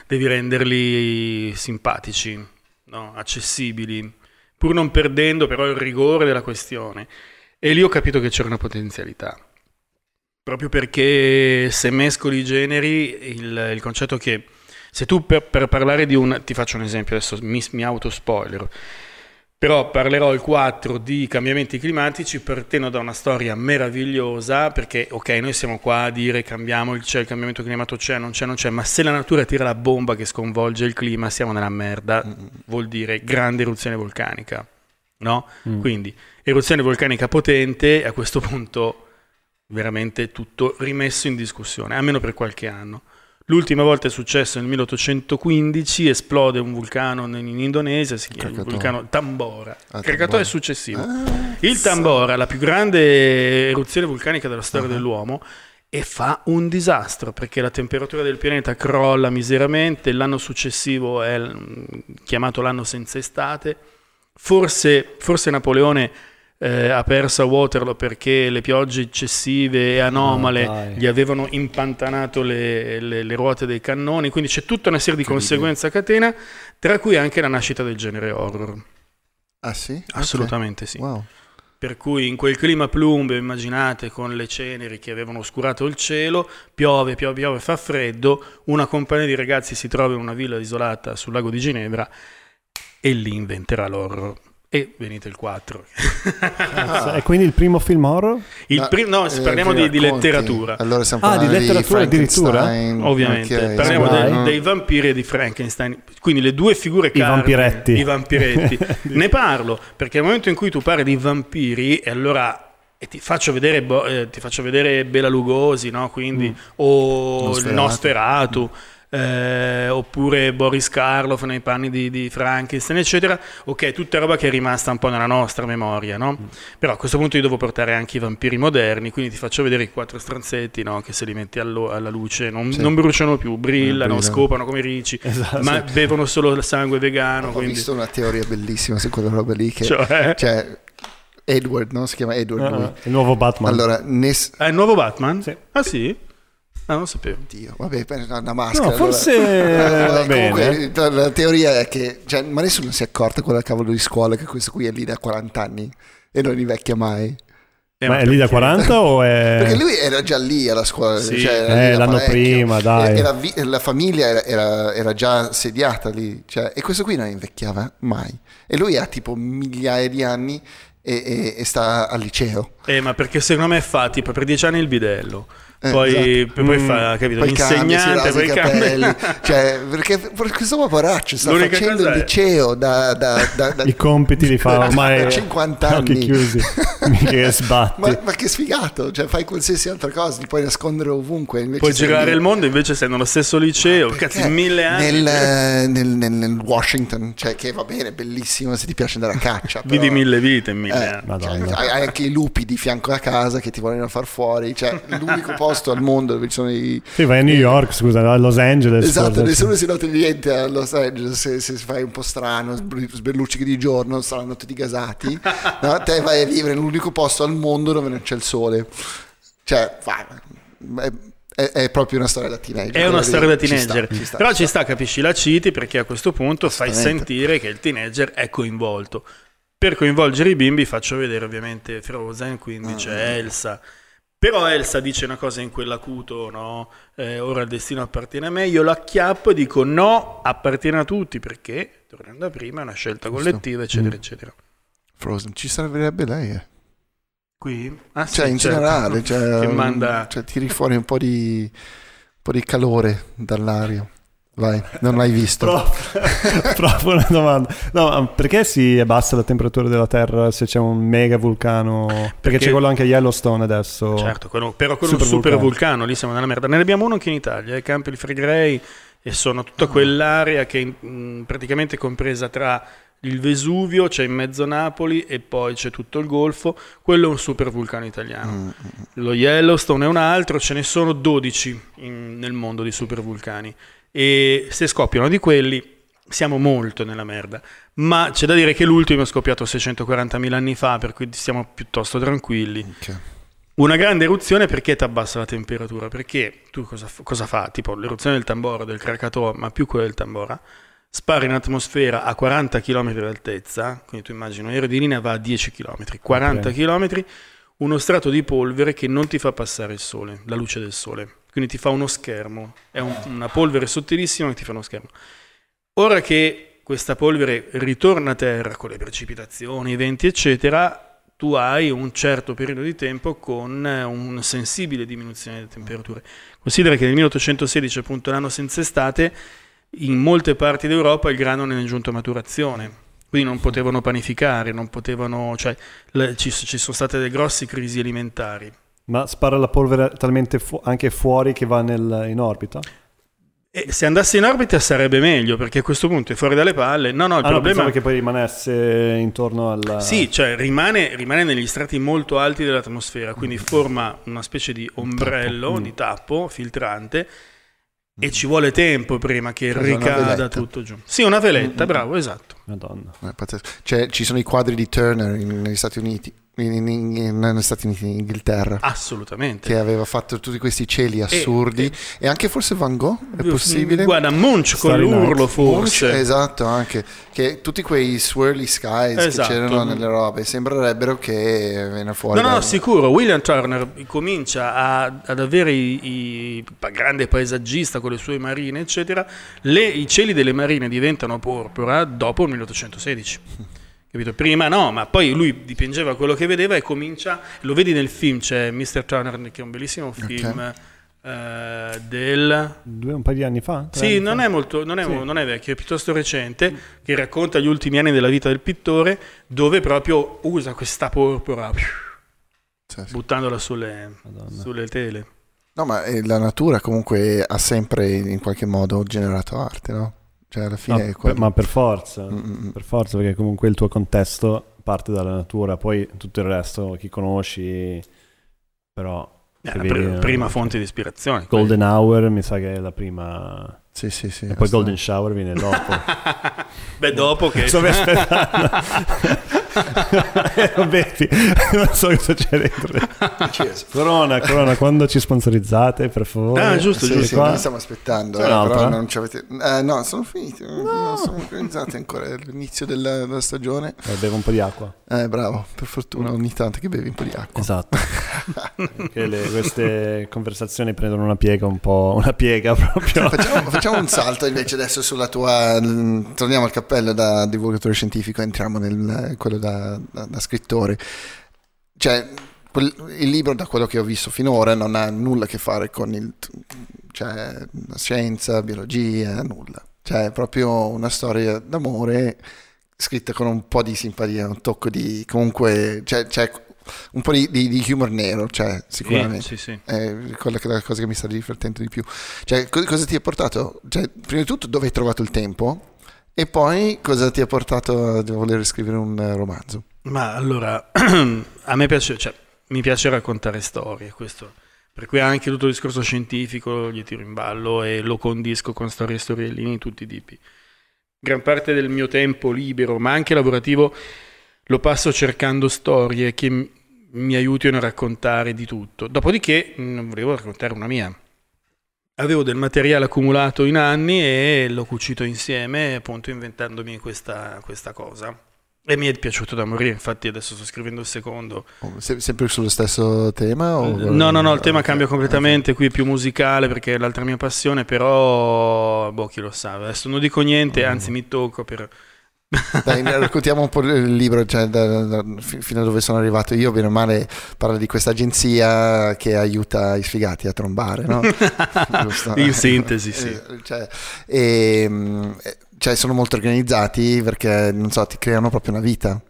B: devi renderli simpatici, no? accessibili, pur non perdendo però il rigore della questione. E lì ho capito che c'era una potenzialità. Proprio perché se mescoli i generi, il, il concetto che se tu per, per, parlare di un... ti faccio un esempio, adesso mi, mi autospoiler, però parlerò il 4 di cambiamenti climatici partendo da una storia meravigliosa, perché ok, noi siamo qua a dire cambiamo, c'è il cambiamento climatico, c'è, non c'è, non c'è, ma se la natura tira la bomba che sconvolge il clima, siamo nella merda, vuol dire grande eruzione vulcanica, no? Mm. Quindi eruzione vulcanica potente a questo punto veramente tutto rimesso in discussione, almeno per qualche anno. L'ultima volta è successo nel 1815, esplode un vulcano in Indonesia, si chiama il vulcano Tambora. Ah, Krakatoa è successivo. Ah, il Tambora, la più grande eruzione vulcanica della storia uh-huh. dell'uomo, e fa un disastro perché la temperatura del pianeta crolla miseramente, l'anno successivo è chiamato l'anno senza estate. Forse, forse Napoleone eh, ha perso a Waterloo perché le piogge eccessive e anomale oh, gli avevano impantanato le, le, le, ruote dei cannoni, quindi c'è tutta una serie di conseguenze a catena, tra cui anche la nascita del genere horror.
A: Ah sì?
B: Assolutamente okay. sì.
A: Wow.
B: Per cui in quel clima plumbeo, immaginate, con le ceneri che avevano oscurato il cielo, piove, piove, piove, fa freddo, una compagnia di ragazzi si trova in una villa isolata sul lago di Ginevra e lì inventerà l'horror. E venite il 4.
C: Ah. E quindi il primo film horror?
B: Il no, prim- no eh, parliamo di, di, letteratura.
A: Allora stiamo
C: ah, di letteratura addirittura?
B: Ovviamente. Okay. Parliamo dei, dei, vampiri e di Frankenstein. Quindi le due figure
C: I vampiretti.
B: I vampiretti. [LAUGHS] ne parlo, perché nel momento in cui tu parli di vampiri, e allora e ti faccio vedere, eh, ti faccio vedere Bela Lugosi, no? Quindi, mm. o Nosferatu. Nosferatu. Eh, oppure Boris Karloff nei panni di, di, Frankenstein, eccetera. Ok, tutta roba che è rimasta un po' nella nostra memoria, no? Mm. Però a questo punto io devo portare anche i vampiri moderni, quindi ti faccio vedere i quattro stranzetti, no? Che se li metti allo, alla luce non, sì. non, bruciano più, brillano, brillano. scopano come ricci, [LAUGHS] esatto, ma sì. bevono solo il sangue vegano.
A: Ho
B: quindi...
A: visto una teoria bellissima su quella roba lì che... Cioè... cioè Edward, no? Si chiama Edward. Uh-huh.
C: Il nuovo Batman.
A: Allora, Ness...
B: È il nuovo Batman? Sì. Ah sì? Ah, non sapevo.
A: Dio, vabbè, una maschera.
C: No, forse
A: allora.
C: va [LAUGHS] bene.
A: Comunque, la teoria è che, cioè, ma nessuno si è accorto quella cavolo di scuola che questo qui è lì da 40 anni e non invecchia mai.
C: Eh, ma è lì da 40 o è...
A: Perché lui era già lì alla scuola.
C: Sì.
A: Cioè,
C: eh, l'anno prima, dai.
A: Era, la famiglia era, era, era, già sediata lì. Cioè, e questo qui non invecchiava mai. E lui ha tipo migliaia di anni e, e, e sta al liceo.
B: Eh, ma perché secondo me fa tipo per dieci anni il bidello eh, poi, esatto. poi mm, fa, capito, poi l'insegnante,
A: poi i capelli, [LAUGHS] cioè, perché questo paparaccio sta L'unica facendo il liceo da, da, da, da,
C: i compiti li fa ormai [LAUGHS]
A: da 50 anni
C: occhi chiusi, [LAUGHS] mica sbatti.
A: Ma, ma, che sfigato, cioè fai qualsiasi altra cosa, ti puoi nascondere ovunque.
B: Puoi girare il mondo invece sei nello stesso liceo, cazzo, mille anni.
A: Nel, nel, nel, nel, Washington, cioè che va bene, bellissimo se ti piace andare a caccia. Però,
B: Vidi mille vite in mille
A: eh, anni. Cioè, hai anche i lupi di fianco a casa che ti vogliono far fuori, cioè l'unico posto posto al mondo dove ci sono i...
C: Sì, vai a New York, scusa, a Los Angeles.
A: Esatto, nessuno si nota niente a Los Angeles se, se fai un po' strano, sberluccichi di giorno, saranno tutti gasati. [LAUGHS] no? Te vai a vivere nell'unico posto al mondo dove non c'è il sole. Cioè, vai, è, è, proprio una storia da teenager.
B: È una storia da teenager. Ci sta, ci sta, Però ci sta, capisci, la citi perché a questo punto fai sentire che il teenager è coinvolto. Per coinvolgere i bimbi faccio vedere ovviamente Frozen, quindi ah, c'è Elsa, però Elsa dice una cosa in quell'acuto, no? Eh, ora il destino appartiene a me, io lo acchiappo e dico no, appartiene a tutti, perché, tornando a prima, è una scelta collettiva, eccetera, mm. eccetera.
A: Frozen, ci servirebbe lei, eh.
B: Qui? Ah,
A: cioè,
B: sì,
A: in
B: certo.
A: generale, cioè,
B: manda...
A: cioè, tiri fuori un po' di po' di calore dall'aria. Vai, non l'hai visto. [LAUGHS]
C: Proprio una domanda. No, ma perché si abbassa la temperatura della Terra se c'è un mega vulcano? Perché,
B: Perché-
C: c'è quello anche a Yellowstone adesso.
B: Certo, quello- però quello
C: Super
B: super, super
C: vulcano.
B: vulcano, lì siamo nella merda. Ne abbiamo uno anche in Italia, i Campi di Flegrei, e sono tutta quell'area che è in- mh, praticamente compresa tra il Vesuvio, c'è in mezzo Napoli e poi c'è tutto il Golfo. Quello è un super vulcano italiano.
A: Mm,
B: Lo Yellowstone è un altro, ce ne sono 12 in- nel mondo di supervulcani e se scoppiano di quelli siamo molto nella merda. Ma c'è da dire che l'ultimo è scoppiato 640.000 anni fa, per cui stiamo piuttosto tranquilli.
A: ok.
B: Una grande eruzione perché ti abbassa la temperatura? Perché tu cosa, cosa fa? Tipo l'eruzione del Tambora, del Krakatoa, ma più quella del Tambora, spara in atmosfera a 40 km d'altezza, quindi tu immagini un aereo di linea va a 10 km, 40
C: Ok.
B: km, uno strato di polvere che non ti fa passare il sole, la luce del sole, quindi ti fa uno schermo, è un- una polvere sottilissima che ti fa uno schermo. Ora che questa polvere ritorna a terra con le precipitazioni, i venti, eccetera, tu hai un certo periodo di tempo con eh, una sensibile diminuzione delle temperature. Considera che nel 1816, appunto l'anno senza estate, in molte parti d'Europa il grano non è giunto a maturazione, quindi non potevano panificare, non potevano, cioè, le- ci, ci sono state delle grosse crisi alimentari.
C: Ma spara la polvere talmente fu- anche fuori che va nel- in orbita?
B: E se andasse in orbita sarebbe meglio, perché a questo punto è fuori dalle palle. No, no, il
C: ah, no,
B: problema
C: pensavo che poi rimanesse intorno al...
B: Sì, cioè rimane, rimane negli strati molto alti dell'atmosfera, quindi forma una specie di ombrello,
C: tappo.
B: di tappo filtrante e ci vuole tempo prima che
A: Cos'è, una
B: ricada tutto giù. Sì, una veletta, bravo, esatto.
C: Madonna.
A: È pazzesco. Cioè, ci sono i quadri di Turner in- negli Stati Uniti, in, in- in- negli Stati Uniti, in Inghilterra,
B: Assolutamente.
A: che aveva fatto tutti questi cieli assurdi. E, anche forse Van Gogh, è possibile?
B: Guarda, Munch con
C: Starry Night.
B: l'urlo
A: Munch,
B: forse.
A: esatto, anche che tutti quei swirly skies
B: Esatto.
A: che c'erano nelle robe sembrerebbero che viene fuori.
B: No, no,
A: da-
B: no, sicuro. William Turner comincia a- ad avere i, i- grande paesaggista con le sue marine, eccetera. Le- I cieli delle marine diventano porpora dopo il 1816. Capito? Prima no, ma poi lui dipingeva quello che vedeva e comincia. Lo vedi nel film, c'è Mr. Turner, che è un bellissimo film eh, del.
C: Due, un paio di anni fa?
B: Sì,
C: anni
B: non
C: fa?
B: è, molto, non, è,
C: Sì.
B: non è vecchio, è piuttosto recente, che racconta gli ultimi anni della vita del pittore, dove proprio usa questa porpora
A: sì.
B: buttandola sulle, sulle tele.
A: No, ma eh, la natura comunque ha sempre in qualche modo generato arte, no? Cioè, alla
C: No,
A: fine è
C: per-
A: quello.
C: ma per forza,
A: Mm, mm, mm.
C: per forza, perché comunque il tuo contesto parte dalla natura, poi tutto il resto, chi conosci, però...
B: Eh,
C: se
B: la
C: vedi,
B: pr-
C: eh,
B: prima fonte di ispirazione.
C: Golden Hour mi sa che è la prima...
A: Sì, sì, sì.
C: E poi. Golden Shower viene dopo. [LAUGHS]
B: Beh, dopo che...
C: Sto aspettando. [LAUGHS] Eh, Vedi, non so cosa c'è dentro.
A: Cheers.
C: Corona, Corona, quando ci sponsorizzate, per favore.
B: Ah, giusto,
A: Sì,
B: giusto.
A: sì,
C: qua.
A: noi stiamo aspettando, eh, però non ci avete... eh, no, sono finiti, non sono organizzati ancora, è l'inizio della, della stagione.
C: Eh, bevo un po' di acqua.
A: Eh, bravo, per fortuna ogni tanto che bevi un po' di acqua.
C: Esatto. [LAUGHS] Che le- queste conversazioni prendono una piega un po', una piega proprio.
A: Facciamo, facciamo un salto invece adesso sulla tua... l- Torniamo al cappello da divulgatore scientifico entriamo nel quello da, da- da scrittore. Cioè, quel- il libro, da quello che ho visto finora, non ha nulla a che fare con il, cioè, la scienza, biologia, nulla. Cioè, è proprio una storia d'amore scritta con un po' di simpatia, un tocco di... comunque... Cioè, c'è un po' di, di- di humor nero, cioè, sicuramente.
B: Sì, sì, sì.
A: È quella che è la cosa che mi sta divertendo di più. Cioè, co- cosa ti ha portato? Cioè, prima di tutto, dove hai trovato il tempo? E poi, cosa ti ha portato a voler scrivere un eh, romanzo?
B: Ma allora, [CLEARS THROAT] a me piace, cioè, mi piace raccontare storie, questo. Per cui anche tutto il discorso scientifico gli tiro in ballo e lo condisco con storie e storiellini di tutti i tipi. Gran parte del mio tempo libero, ma anche lavorativo, lo passo cercando storie che mi aiutino a raccontare di tutto. Dopodiché non volevo raccontare una mia. Avevo del materiale accumulato in anni e l'ho cucito insieme, appunto inventandomi questa, questa cosa. E mi è piaciuto da morire, infatti adesso sto scrivendo il secondo.
A: Oh, se- sempre sullo stesso tema? O...
B: No, no, no, il tema
A: Ok,
B: cambia
A: ok.
B: completamente, qui è più musicale perché è l'altra mia passione, però, boh, chi lo sa, adesso non dico niente,
A: Mm.
B: anzi mi tocco per
A: Dai, raccontiamo un po' il libro, cioè, da, da, fino a dove sono arrivato io, bene o male, parla di questa agenzia che aiuta i sfigati a trombare, no? [LAUGHS]
B: In sintesi, sì.
A: Eh, cioè, e, cioè, sono molto organizzati perché, non so, ti creano proprio una vita.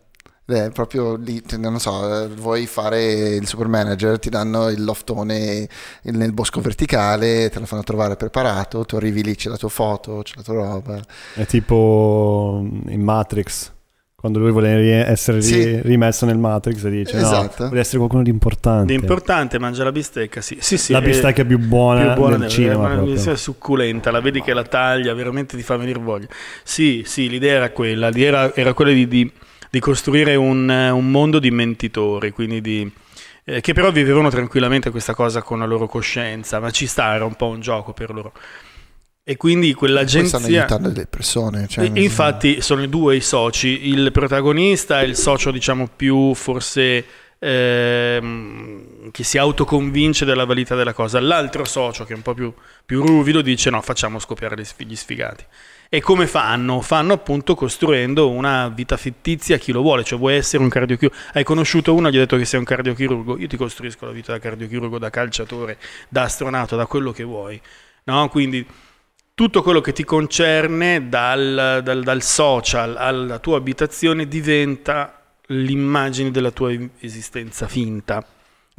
A: Beh, proprio lì, non so, eh, vuoi fare il super manager, ti danno il loftone nel bosco verticale, te lo fanno trovare preparato, tu arrivi lì, c'è la tua foto, c'è la tua roba.
C: È tipo mm, in Matrix, quando lui vuole essere sì. rimesso nel Matrix e dice esatto. no, vuole essere qualcuno di importante.
B: Di importante, mangia la bistecca, sì. sì, sì
C: la bistecca è più buona, più buona del cinema.
B: È succulenta, la vedi che la taglia, veramente ti fa venire voglia. Sì, sì, l'idea era quella, l'idea era, era quella di, di di costruire un, un mondo di mentitori, quindi di, eh, che però vivevano tranquillamente questa cosa con la loro coscienza, ma ci sta, era un po' un gioco per loro. E quindi quell'agenzia...
A: Stanno aiutando le persone. Cioè...
B: E, infatti sono i due i soci, il protagonista è il socio diciamo più forse... Ehm, che si autoconvince della validità della cosa, l'altro socio che è un po' più, più ruvido dice no facciamo scoppiare gli sfigati. E come fanno? Fanno appunto costruendo una vita fittizia a chi lo vuole, cioè vuoi essere un cardiochirurgo, hai conosciuto uno, gli hai detto che sei un cardiochirurgo, io ti costruisco la vita da cardiochirurgo, da calciatore, da astronauta, da quello che vuoi. No? Quindi tutto quello che ti concerne dal, dal, dal social alla tua abitazione diventa l'immagine della tua esistenza finta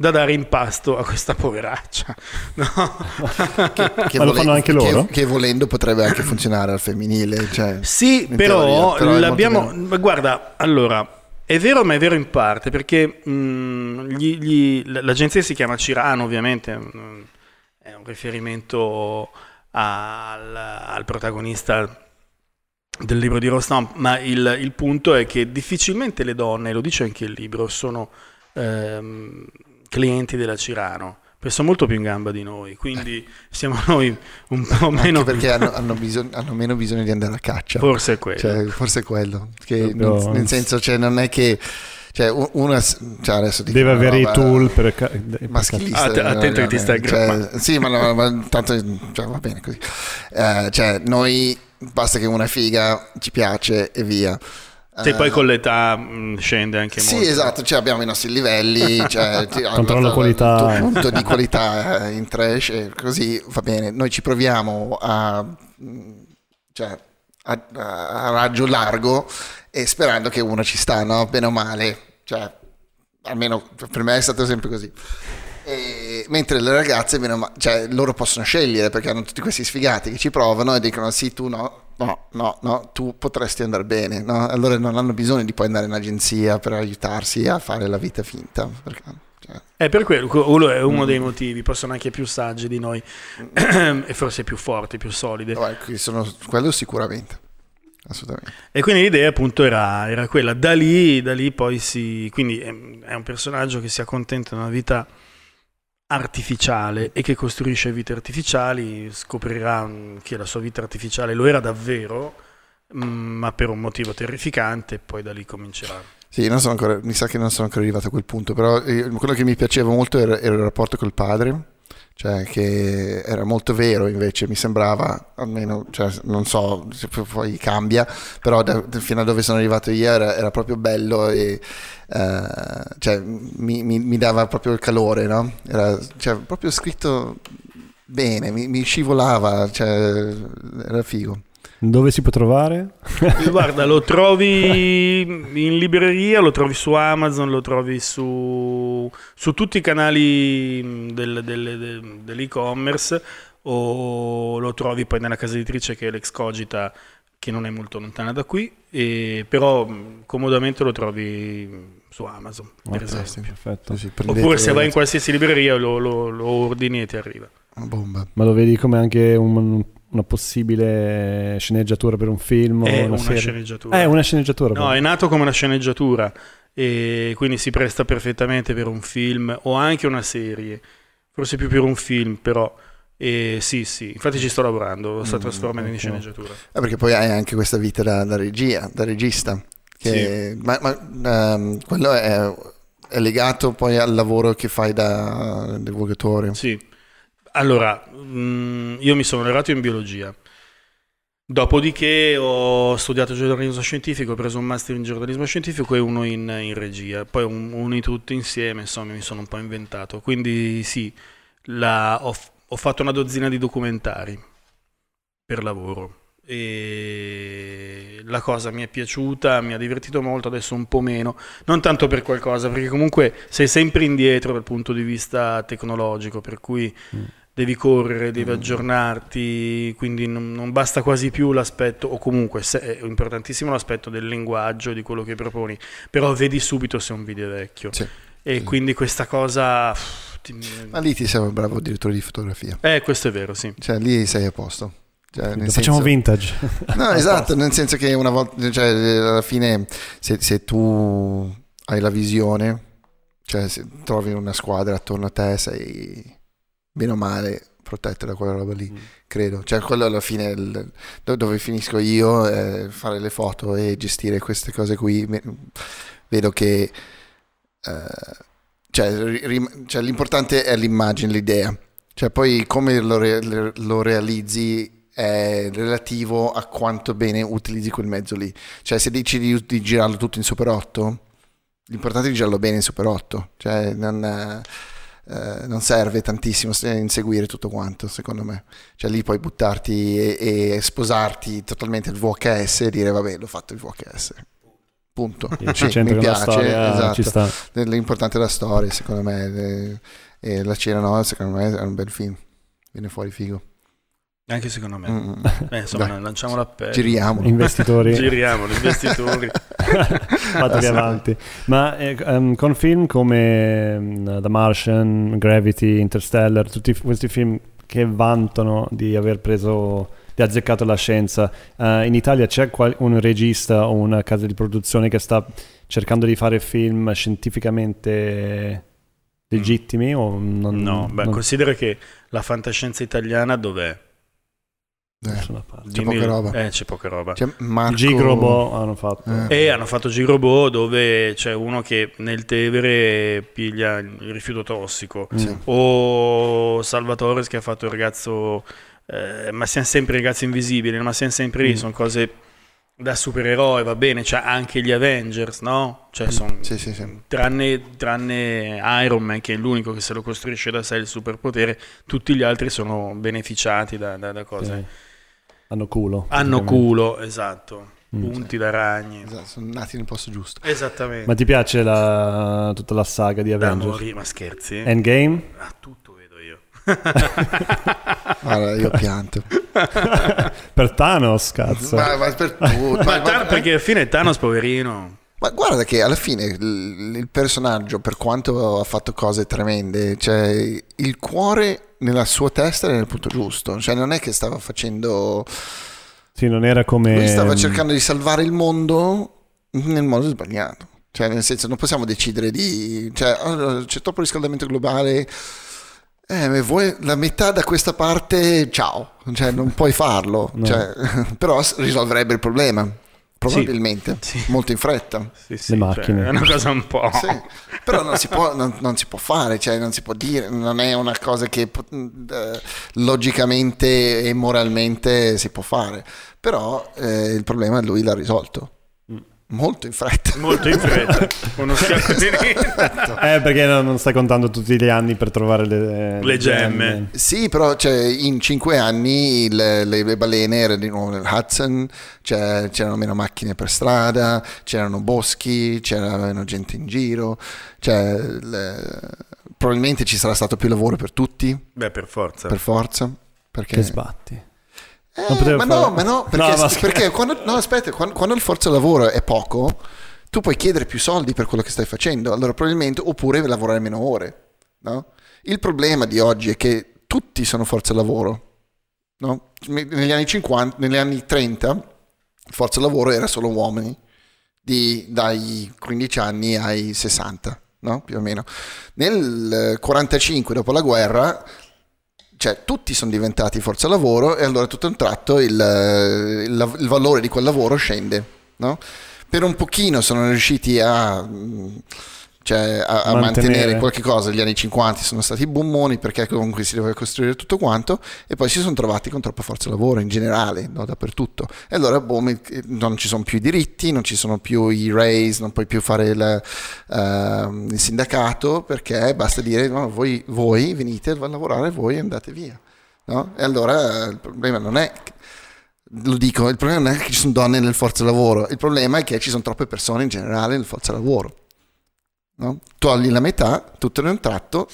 B: da dare in pasto a questa poveraccia. No? [LAUGHS]
C: che, che Ma lo fanno anche loro?
A: Che, che, volendo potrebbe anche funzionare al femminile. Cioè,
B: sì, però, teoria, però l'abbiamo... Guarda, allora... È vero, ma è vero in parte, perché mh, mm, gli, gli, l'agenzia si chiama Cirano, ovviamente, mh, è un riferimento al, al, protagonista del libro di Rostam, ma il, il, punto è che difficilmente le donne, lo dice anche il libro, sono ehm, clienti della Cirano sono molto più in gamba di noi, quindi [LAUGHS] siamo noi un po' meno...
A: Anche perché [LAUGHS] hanno, hanno, bisogno, hanno, meno bisogno di andare a caccia.
B: Forse è quello.
A: Cioè, forse è quello. Che non, nel senso, cioè, non è che... Cioè, una, cioè adesso dico,
C: deve avere i tool per,
A: per maschilista.
B: Ah, attento che ti stai
A: cioè, Sì, ma, no, ma tanto cioè, va bene così. Eh, cioè, noi basta che una figa ci piace e via.
B: Sì, poi con l'età mh, scende anche
A: sì,
B: molto.
A: Sì, esatto, cioè abbiamo i nostri livelli, [LAUGHS] cioè,
C: controllo qualità.
A: Il punto di qualità eh, in trash e così va bene. Noi ci proviamo a, cioè, a, a raggio largo e sperando che uno ci sta, no? Bene o male. Cioè, almeno per me è stato sempre così. E, mentre le ragazze, male, cioè, loro possono scegliere perché hanno tutti questi sfigati che ci provano e dicono sì, tu no, no, no, no, tu potresti andare bene, no? allora non hanno bisogno di poi andare in agenzia per aiutarsi a fare la vita finta. Perché,
B: cioè... È per quello, quello è uno mm. dei motivi, possono anche più saggi di noi [CLEARS THROAT] e forse più forti, più solide.
A: No, sono, quello sicuramente. Assolutamente.
B: E quindi l'idea appunto era, era quella, da lì, da lì poi si... Quindi è, è un personaggio che si accontenta di una vita artificiale e che costruisce vite artificiali, scoprirà mm, che la sua vita artificiale lo era davvero, mm, ma per un motivo terrificante, e poi da lì comincerà.
A: Sì, ancora, mi sa che non sono ancora arrivato a quel punto, però eh, quello che mi piaceva molto era, era il rapporto col padre, cioè che era molto vero invece mi sembrava almeno cioè, non so se poi cambia però da, fino a dove sono arrivato io era, era proprio bello e uh, cioè, mi, mi, mi, dava proprio il calore no? era cioè, proprio scritto bene mi, mi scivolava cioè, era figo
C: dove si può trovare? [LAUGHS]
B: Guarda, lo trovi in libreria, lo trovi su Amazon, lo trovi su, su tutti i canali del, del, del, dell'e-commerce o lo trovi poi nella casa editrice che è l'ex Cogita che non è molto lontana da qui, e, però comodamente lo trovi su Amazon, per esempio. Perfetto. Sì, Oppure se vai in qualsiasi libreria lo, lo, lo ordini e ti arriva.
A: Bomba.
C: Ma lo vedi come anche un una possibile sceneggiatura per un film?
B: È
C: una,
B: una sceneggiatura.
C: È una sceneggiatura.
B: No, è nato come una sceneggiatura e quindi si presta perfettamente per un film o anche una serie. Forse più per un film, però. E sì, sì, infatti ci sto lavorando, lo sto mm, trasformando in sceneggiatura.
A: Eh, perché poi hai anche questa vita da, da regia, da regista. Che, sì. Ma, ma um, quello è, è, legato poi al lavoro che fai da divulgatore.
B: Sì, allora, mm, io mi sono laureato in biologia. Dopodiché ho studiato giornalismo scientifico, ho preso un master in giornalismo scientifico e uno in, in regia, poi un, uni tutto insieme, insomma mi sono un po' inventato. Quindi sì, la, ho, ho fatto una dozzina di documentari per lavoro. E la cosa mi è piaciuta, mi ha divertito molto, adesso un po' meno, non tanto per qualcosa, perché comunque sei sempre indietro dal punto di vista tecnologico, per cui... Mm devi correre, devi mm. aggiornarti, quindi non, non, basta quasi più l'aspetto, o comunque è importantissimo l'aspetto del linguaggio, di quello che proponi, però vedi subito se è un video vecchio. Sì. E sì. quindi questa cosa...
A: Ti... Ma lì ti sei un bravo direttore di fotografia.
B: Eh, questo è vero, sì.
A: Cioè lì sei a posto.
C: Cioè, Lo facciamo senso... vintage. [LAUGHS]
A: No, esatto, nel senso che una volta, cioè, alla fine, se, se tu hai la visione, cioè se trovi una squadra attorno a te, sei bene o male protette da quella roba lì, mm. credo. Cioè, quello alla fine, il, dove finisco io, eh, fare le foto e gestire queste cose qui, vedo che eh, cioè, rim, cioè, l'importante è l'immagine, l'idea. Cioè, poi come lo, re, lo realizzi è relativo a quanto bene utilizzi quel mezzo lì. Cioè, se decidi di, di girarlo tutto in Super 8, l'importante è di girarlo bene in Super 8. Cioè, non eh, non serve tantissimo inseguire tutto quanto, secondo me. Cioè lì puoi buttarti e, e sposarti totalmente il VHS e dire vabbè, l'ho fatto il VHS. Punto. Sì, mi piace, storia, esatto. L'importante è la storia, secondo me. E la cena no, secondo me è un bel film. Viene fuori figo.
B: Anche secondo me. Mm. Beh, insomma, Dai. lanciamo l'appello.
A: Giriamo.
C: Investitori. [LAUGHS]
B: Giriamo, investitori. [LAUGHS]
C: Fatevi avanti. Ma eh, um, con film come um, The Martian, Gravity, Interstellar, tutti questi film che vantano di aver preso di azzeccato la scienza. Uh, in Italia c'è qual- un regista o una casa di produzione che sta cercando di fare film scientificamente legittimi? Mm. Non,
B: no, beh, non... considera che la fantascienza italiana dov'è?
A: Eh, c'è poca roba.
B: Eh, c'è poca roba.
C: C'è Marco... Gigrobo hanno fatto.
B: Eh. E hanno fatto Gigrobo dove c'è uno che nel Tevere piglia il rifiuto tossico. Sì. O Salvatore che ha fatto il ragazzo... Eh, ma siamo sempre ragazzi invisibili, ma siamo sempre lì, mm. sono cose da supereroe, va bene, c'è anche gli Avengers, no? Cioè, mm. son,
A: sì, sì, sì.
B: Tranne, tranne, Iron Man, che è l'unico che se lo costruisce da sé il superpotere, tutti gli altri sono beneficiati da, da, da cose.
C: Hanno culo.
B: Hanno culo, esatto. Mm. Punti da ragni.
A: Esatto, sono nati nel posto giusto.
B: Esattamente.
C: Ma ti piace la, tutta la saga di Avengers?
B: Morire, ma scherzi?
C: Endgame?
B: Ah, tutto vedo io. [LAUGHS]
A: Guarda, io [LAUGHS] pianto. [LAUGHS]
C: per Thanos, cazzo.
A: Ma, ma per tutto.
B: ma, ma, perché alla fine Thanos, poverino.
A: Ma guarda che alla fine il, il, personaggio, per quanto ha fatto cose tremende, cioè il cuore nella sua testa era nel punto giusto. Cioè non è che stava facendo...
C: Sì, non era come...
A: Lui stava cercando di salvare il mondo nel modo sbagliato. Cioè nel senso non possiamo decidere di... Cioè oh, c'è troppo riscaldamento globale... Eh, vuoi la metà da questa parte, ciao, cioè non puoi farlo, no. cioè, [LAUGHS] però risolverebbe il problema. Probabilmente, sì, sì. molto in fretta.
B: Sì, Le macchine. Cioè, è una cosa un po'...
A: Però non si, può, non, non si, può, fare, cioè non si può dire, non è una cosa che eh, logicamente e moralmente si può fare. Però eh, il problema lui l'ha risolto. Molto in fretta.
B: Molto in fretta. [LAUGHS] Uno schiaffo di
C: esatto. Eh, perché non, non, stai contando tutti gli anni per trovare le,
B: le gemme. gemme.
A: Sì, però cioè, in cinque anni le, le, le balene erano di nuovo nel Hudson, cioè, c'erano meno macchine per strada, c'erano boschi, c'era meno gente in giro. Cioè, probabilmente ci sarà stato più lavoro per tutti.
B: Beh, per forza.
A: Per forza. Perché...
C: Che sbatti.
A: Eh, ma, no, ma no, [LAUGHS] perché, no, perché quando, no, aspetta, quando, quando il forza lavoro è poco, tu puoi chiedere più soldi per quello che stai facendo, allora probabilmente, oppure lavorare meno ore. No? Il problema di oggi è che tutti sono forza lavoro. No? Negli anni 50, negli anni 30, forza lavoro era solo uomini, di, dai 15 anni ai 60, no? più o meno. Nel 45, dopo la guerra, cioè tutti sono diventati forza lavoro e allora tutto un tratto il, il, il valore di quel lavoro scende. No? Per un pochino sono riusciti a cioè a, a
C: Mantenere.
A: mantenere qualche cosa. Gli anni 50 sono stati bummoni perché comunque si doveva costruire tutto quanto e poi si sono trovati con troppa forza lavoro in generale, no, dappertutto. E allora boom, non ci sono più i diritti, non ci sono più i raise, non puoi più fare il, ehm, il sindacato perché basta dire no, voi, voi venite a lavorare, voi andate via. no? E allora il problema non è... Lo dico, il problema non è che ci sono donne nel forza lavoro, il problema è che ci sono troppe persone in generale nel forza lavoro. No? Togli la metà, tutto in un tratto,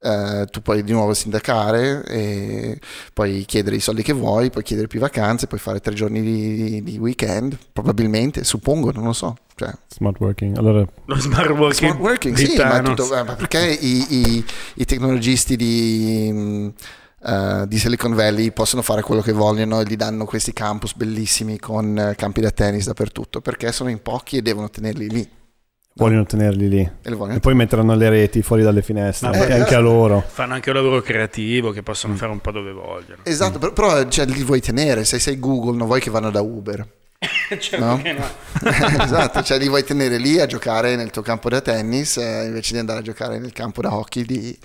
A: eh, tu puoi di nuovo sindacare, e puoi chiedere i soldi che vuoi, puoi chiedere più vacanze, puoi fare tre giorni di, di weekend, probabilmente, suppongo, non lo so. Cioè,
C: Smart working. Allora,
B: Lo smart working,
A: Smart working, sì, ma, tutto- ma perché i, i- i tecnologisti di, mh, eh, di Silicon Valley possono fare quello che vogliono e gli danno questi campus bellissimi con eh, campi da tennis dappertutto? Perché sono in pochi e devono tenerli lì.
C: Vogliono tenerli lì.
A: E vogliono
C: E poi metteranno le reti fuori dalle finestre, e
A: poi-
C: anche a loro.
B: Fanno anche un lavoro creativo che possono
C: Mm.
B: fare un po' dove vogliono.
A: Esatto, però, però, cioè, li vuoi tenere, se sei Google non vuoi che vanno da Uber. [LAUGHS]
B: Cioè,
A: No?
B: no? [LAUGHS]
A: esatto, cioè li vuoi tenere lì a giocare nel tuo campo da tennis eh, invece di andare a giocare nel campo da hockey di,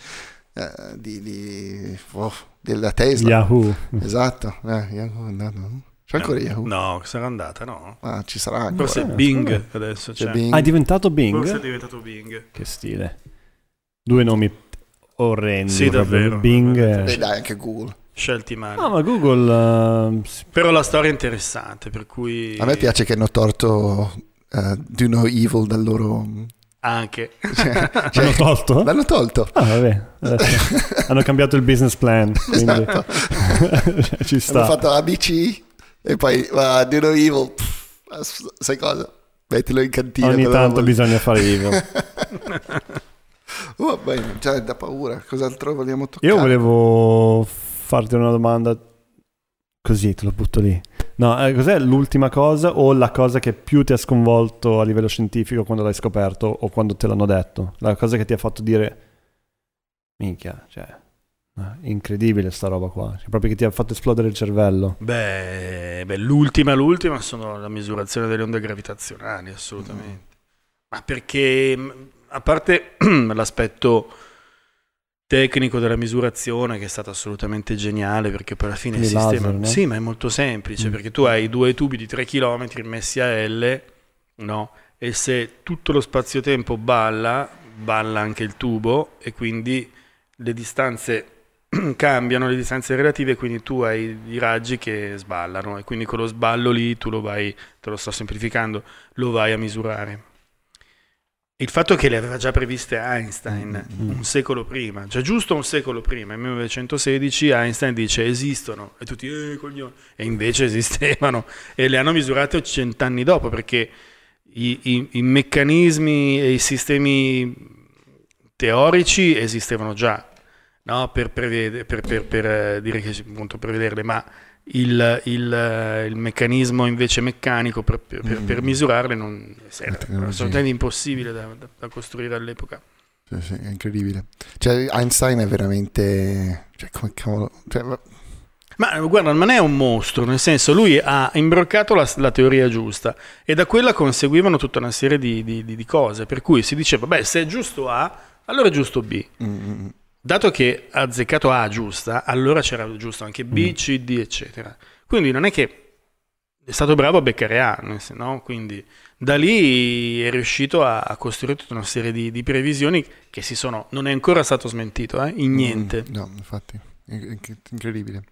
A: eh, di, di- oh, della Tesla.
C: Yahoo.
A: Esatto, eh, Yahoo, no, no. C'è ancora Yahoo?
B: No, sarà andata, no?
A: Ah, ci sarà ancora.
B: Forse
C: Eh,
B: Bing adesso
A: C'è
B: c'è.
A: Bing.
C: Ah, è diventato Bing?
B: Forse è diventato Bing.
C: Che stile. Due nomi orrendi.
B: Sì, davvero.
C: Bing e...
A: dai, anche Google.
B: Scelti male.
C: Ah, ma Google... eh, sì.
B: Però la storia è interessante, per cui...
A: A me piace che hanno torto eh, Do No Evil dal loro...
B: Anche.
A: Cioè, [LAUGHS]
C: L'hanno tolto?
A: L'hanno tolto.
C: Ah, vabbè. Adesso [LAUGHS] hanno cambiato il business plan, quindi
A: Esatto. [LAUGHS]
C: ci
A: Hanno
C: sta.
A: fatto ABC e poi va Do No Evil. Pff, sai cosa? Mettilo in cantina.
C: Ogni tanto
A: vuoi.
C: bisogna fare evil.
A: Va bene, cioè da paura. Cos'altro vogliamo toccare?
C: Io volevo farti una domanda così, te lo butto lì. No, eh, cos'è l'ultima cosa o la cosa che più ti ha sconvolto a livello scientifico quando l'hai scoperto o quando te l'hanno detto? La cosa che ti ha fatto dire, minchia, cioè, incredibile sta roba qua, cioè, proprio che ti ha fatto esplodere il cervello.
B: Beh, beh, l'ultima, l'ultima sono la misurazione delle onde gravitazionali, assolutamente. Ma perché, mh, a parte [CLEARS THROAT] l'aspetto tecnico della misurazione, che è stato assolutamente geniale, perché poi alla fine il sistema...
C: laser, no?
B: Sì, ma è molto semplice,
C: Mm.
B: perché tu hai due tubi di 3 km messi a L, no? E se tutto lo spazio-tempo balla, balla anche il tubo, e quindi le distanze [CLEARS THROAT] cambiano le distanze relative, quindi tu hai i raggi che sballano e quindi con lo sballo lì tu lo vai, te lo sto semplificando, lo vai a misurare. Il fatto che le aveva già previste Einstein
C: Mm.
B: un secolo prima, cioè giusto un secolo prima, nel 1916 Einstein dice esistono e tutti eh, coglioni, e invece [LAUGHS] esistevano e le hanno misurate cent'anni dopo perché i, i- i meccanismi e i sistemi teorici esistevano già, no? per, prevede- per- per- per, eh, dire che appunto prevederle, ma il, il, eh, il meccanismo invece meccanico per, per- per- per
A: Mm.
B: misurarle non
A: La tecnologia.
B: assolutamente impossibile da, da- da costruire all'epoca.
A: Sì, sì, è incredibile. Cioè, Einstein è veramente... Cioè, come cavolo... Cioè,
B: Ma guarda, non è un mostro, nel senso lui ha imbroccato la, la teoria giusta e da quella conseguivano tutta una serie di, di- di- cose, per cui si diceva, beh, se è giusto A, allora è giusto B.
A: mm, mm,
B: Dato che ha azzeccato A giusta, allora c'era giusto anche B,
C: Mm.
B: C, D, eccetera. Quindi non è che è stato bravo a beccare A, no? Quindi da lì è riuscito a, a costruire tutta una serie di, di previsioni che si sono, non è ancora stato smentito, eh, in niente.
A: Mm, no, infatti, incredibile.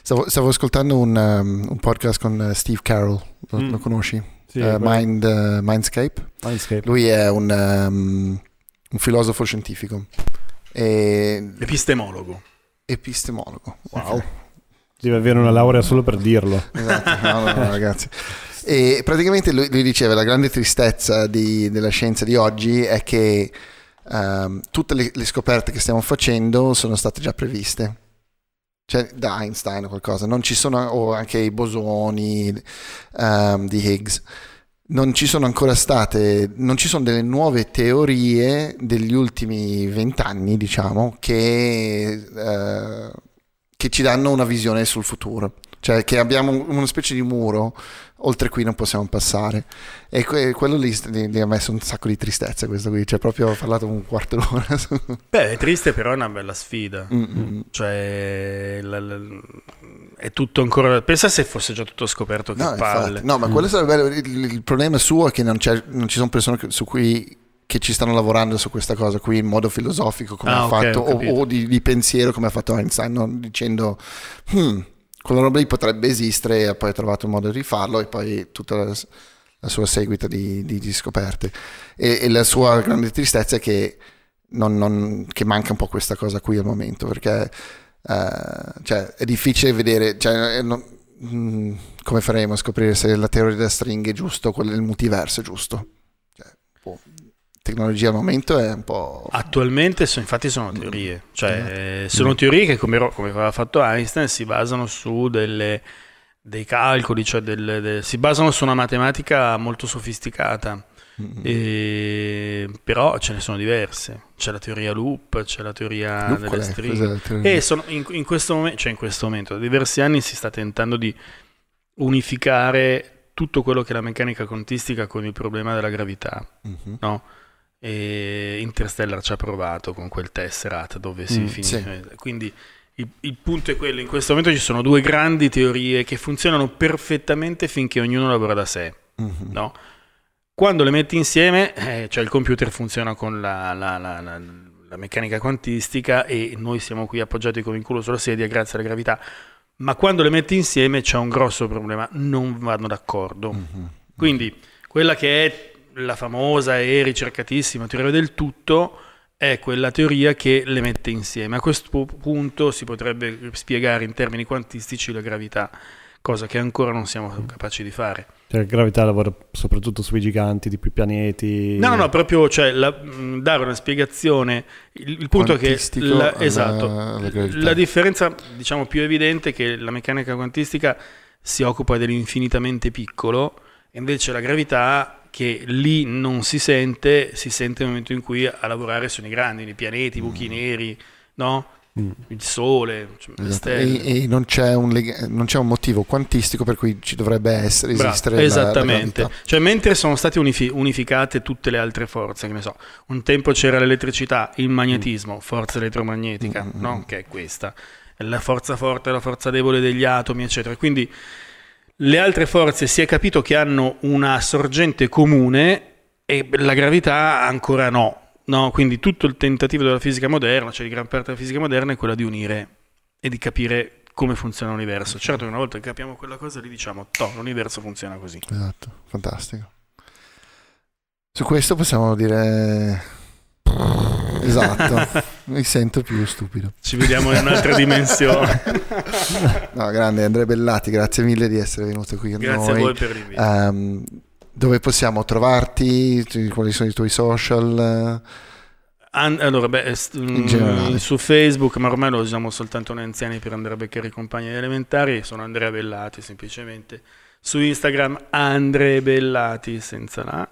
A: Stavo, stavo ascoltando un, um, un podcast con uh, Steve Carroll, lo,
B: Mm.
A: lo conosci?
C: Sì,
A: Uh, Mind, uh, Mindscape.
C: Mindscape.
A: Lui è un, um, un filosofo scientifico e
B: Epistemologo.
A: epistemologo. Wow.
C: Deve avere una laurea solo per dirlo. [LAUGHS]
A: Esatto, no, no, no, ragazzi. E praticamente lui, lui diceva la grande tristezza di- della scienza di oggi è che ehm, tutte le, le scoperte che stiamo facendo sono state già previste. Cioè da Einstein o qualcosa, non ci sono, o anche i bosoni ehm, di Higgs, non ci sono ancora state, non ci sono delle nuove teorie degli ultimi vent'anni, diciamo, che, eh, che ci danno una visione sul futuro. Cioè che abbiamo una specie di muro oltre cui non possiamo passare. E que- quello lì gli ha messo un sacco di tristezza questo qui, cioè proprio ho parlato un quarto [LAUGHS] d'ora.
B: Beh, è triste però è una bella sfida.
A: Mm-mm.
B: Cioè, la- la- è tutto ancora... Pensa se fosse già tutto scoperto che
A: No,
B: palle.
A: no, ma quello sarebbe bello. Il, il problema suo è che non, c'è- non ci sono persone su cui che ci stanno lavorando su questa cosa qui in modo filosofico come
B: Ah,
A: ha
B: ok,
A: fatto o, o di, di pensiero come ha fatto Einstein no? dicendo "Hmm, quella roba lì potrebbe esistere e poi ha trovato un modo di farlo e poi tutta la, la sua seguita di, di- di scoperte. E, e la sua grande tristezza è che, non- non- che manca un po' questa cosa qui al momento perché eh, cioè, è difficile vedere cioè, eh, non- mm, come faremo a scoprire se la teoria della stringa è giusto o quella del multiverso è giusto tecnologia al momento è un po'
B: Attualmente so- infatti sono teorie, cioè eh, sono teorie che come, come aveva fatto Einstein si basano su delle- dei calcoli, cioè del- de- si basano su una matematica molto sofisticata,
A: Mm.
B: E- però ce ne sono diverse, c'è la teoria loop, c'è la teoria
A: Loop,
B: delle stringhe. E sono- in, in questo momento, cioè in questo momento, da diversi anni si sta tentando di unificare tutto quello che è la meccanica quantistica con il problema della gravità,
A: Mhm.
B: no? E Interstellar ci ha provato con quel Tesseract dove si
C: Mm,
B: finisce. Quindi il, il punto è quello, in questo momento ci sono due grandi teorie che funzionano perfettamente finché ognuno lavora da sé,
A: Mhm.
B: no? Quando le metti insieme, eh, cioè il computer funziona con la, la- la- la- la meccanica quantistica e noi siamo qui appoggiati con il culo sulla sedia grazie alla gravità, ma quando le metti insieme c'è un grosso problema, non vanno d'accordo.
A: Mhm.
B: Quindi quella che è la famosa e ricercatissima teoria del tutto è quella teoria che le mette insieme. A questo pu- punto si potrebbe spiegare in termini quantistici la gravità, cosa che ancora non siamo capaci di fare.
C: Cioè, la gravità lavora soprattutto sui giganti, tipo i pianeti.
B: No, no, no, proprio cioè, la- mh, dare una spiegazione. Il, il punto è che la,
A: alla-
B: esatto,
A: alla
B: la differenza diciamo più evidente è che la meccanica quantistica si occupa dell'infinitamente piccolo e invece la gravità che lì non si sente, si sente nel momento in cui a lavorare sono i grandi, i pianeti, i buchi neri, no?
C: Mm.
B: il sole, cioè, le
A: Esatto.
B: stelle.
A: E, e non, c'è un leg- non c'è un motivo quantistico per cui ci dovrebbe essere,
B: Bravo,
A: esistere la- la
B: esattamente.
A: gravità.
B: cioè, mentre sono state unifi- unificate tutte le altre forze, che ne so, un tempo c'era l'elettricità, il magnetismo, forza elettromagnetica,
A: Mm, mm,
B: no?
A: mm.
B: che è questa, la forza forte, la forza debole degli atomi, eccetera. Quindi le altre forze si è capito che hanno una sorgente comune e la gravità ancora no. No, quindi tutto il tentativo della fisica moderna, cioè di gran parte della fisica moderna, è quella di unire e di capire come funziona l'universo. Certo che una volta che capiamo quella cosa lì diciamo, toh, l'universo funziona così.
A: Esatto, fantastico. Su questo possiamo dire... [LAUGHS] Esatto, mi sento più stupido.
B: Ci vediamo in un'altra dimensione.
A: No, grande Andrea Bellati, grazie mille di essere venuto qui
B: Grazie a
A: noi.
B: voi per l'invito.
A: Ehm, dove possiamo trovarti? Quali sono i tuoi social?
B: Allora, beh, mm, su Facebook, ma ormai lo usiamo soltanto noi anziani per andare a beccare i compagni elementari, sono Andrea Bellati semplicemente. Su Instagram Andre Bellati senza la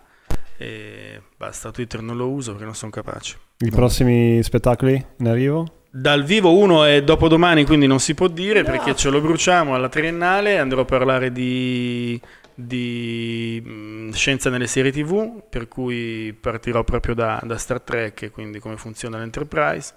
B: e basta, Twitter non lo uso perché non sono capace.
C: I prossimi spettacoli in arrivo?
B: Dal vivo uno è dopodomani, quindi non si può dire perché ce lo bruciamo alla triennale. Andrò a parlare di, di, mh, scienza nelle serie TV, per cui partirò proprio da, da Star Trek e quindi come funziona l'Enterprise.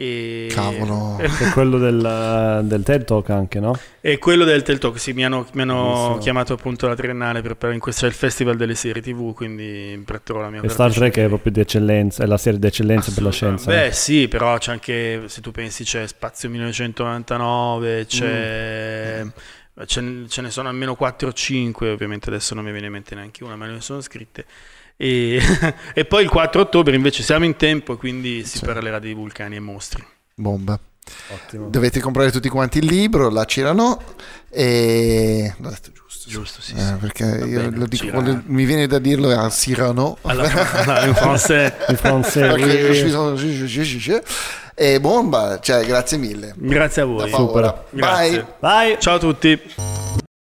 B: E,
A: Cavolo.
C: È [LAUGHS] quello del, del TED Talk anche, no?
B: E quello del Teltalk, sì, mi hanno, mi hanno chiamato appunto alla triennale per parlare in questo c'è il festival delle serie TV, quindi pretterò la mia
C: E Star Trek è proprio di eccellenza, è la serie di eccellenza per la scienza. no?
B: Beh, sì, però c'è anche, se tu pensi, c'è Spazio 1999, c'è, ce, ne- ce ne sono almeno 4 o 5, ovviamente adesso non mi viene in mente neanche una, ma ne sono scritte. E, [LAUGHS] e poi il 4 ottobre invece siamo in tempo, quindi si
A: Sì.
B: parlerà di vulcani e mostri.
A: Bomba.
C: Ottimo.
A: Dovete comprare tutti quanti il libro, la Cirano e... L'ho detto giusto.
B: Giusto, sì.
A: Eh,
B: sì.
A: perché
B: Va
A: io
B: bene,
A: lo dico, voglio- mi viene da dirlo a Cyrano.
B: Alla, in francese. [LAUGHS]
C: In francese.
A: E bomba, cioè grazie mille.
B: Grazie a voi. Grazie.
A: Bye.
C: Vai!
B: Ciao a tutti.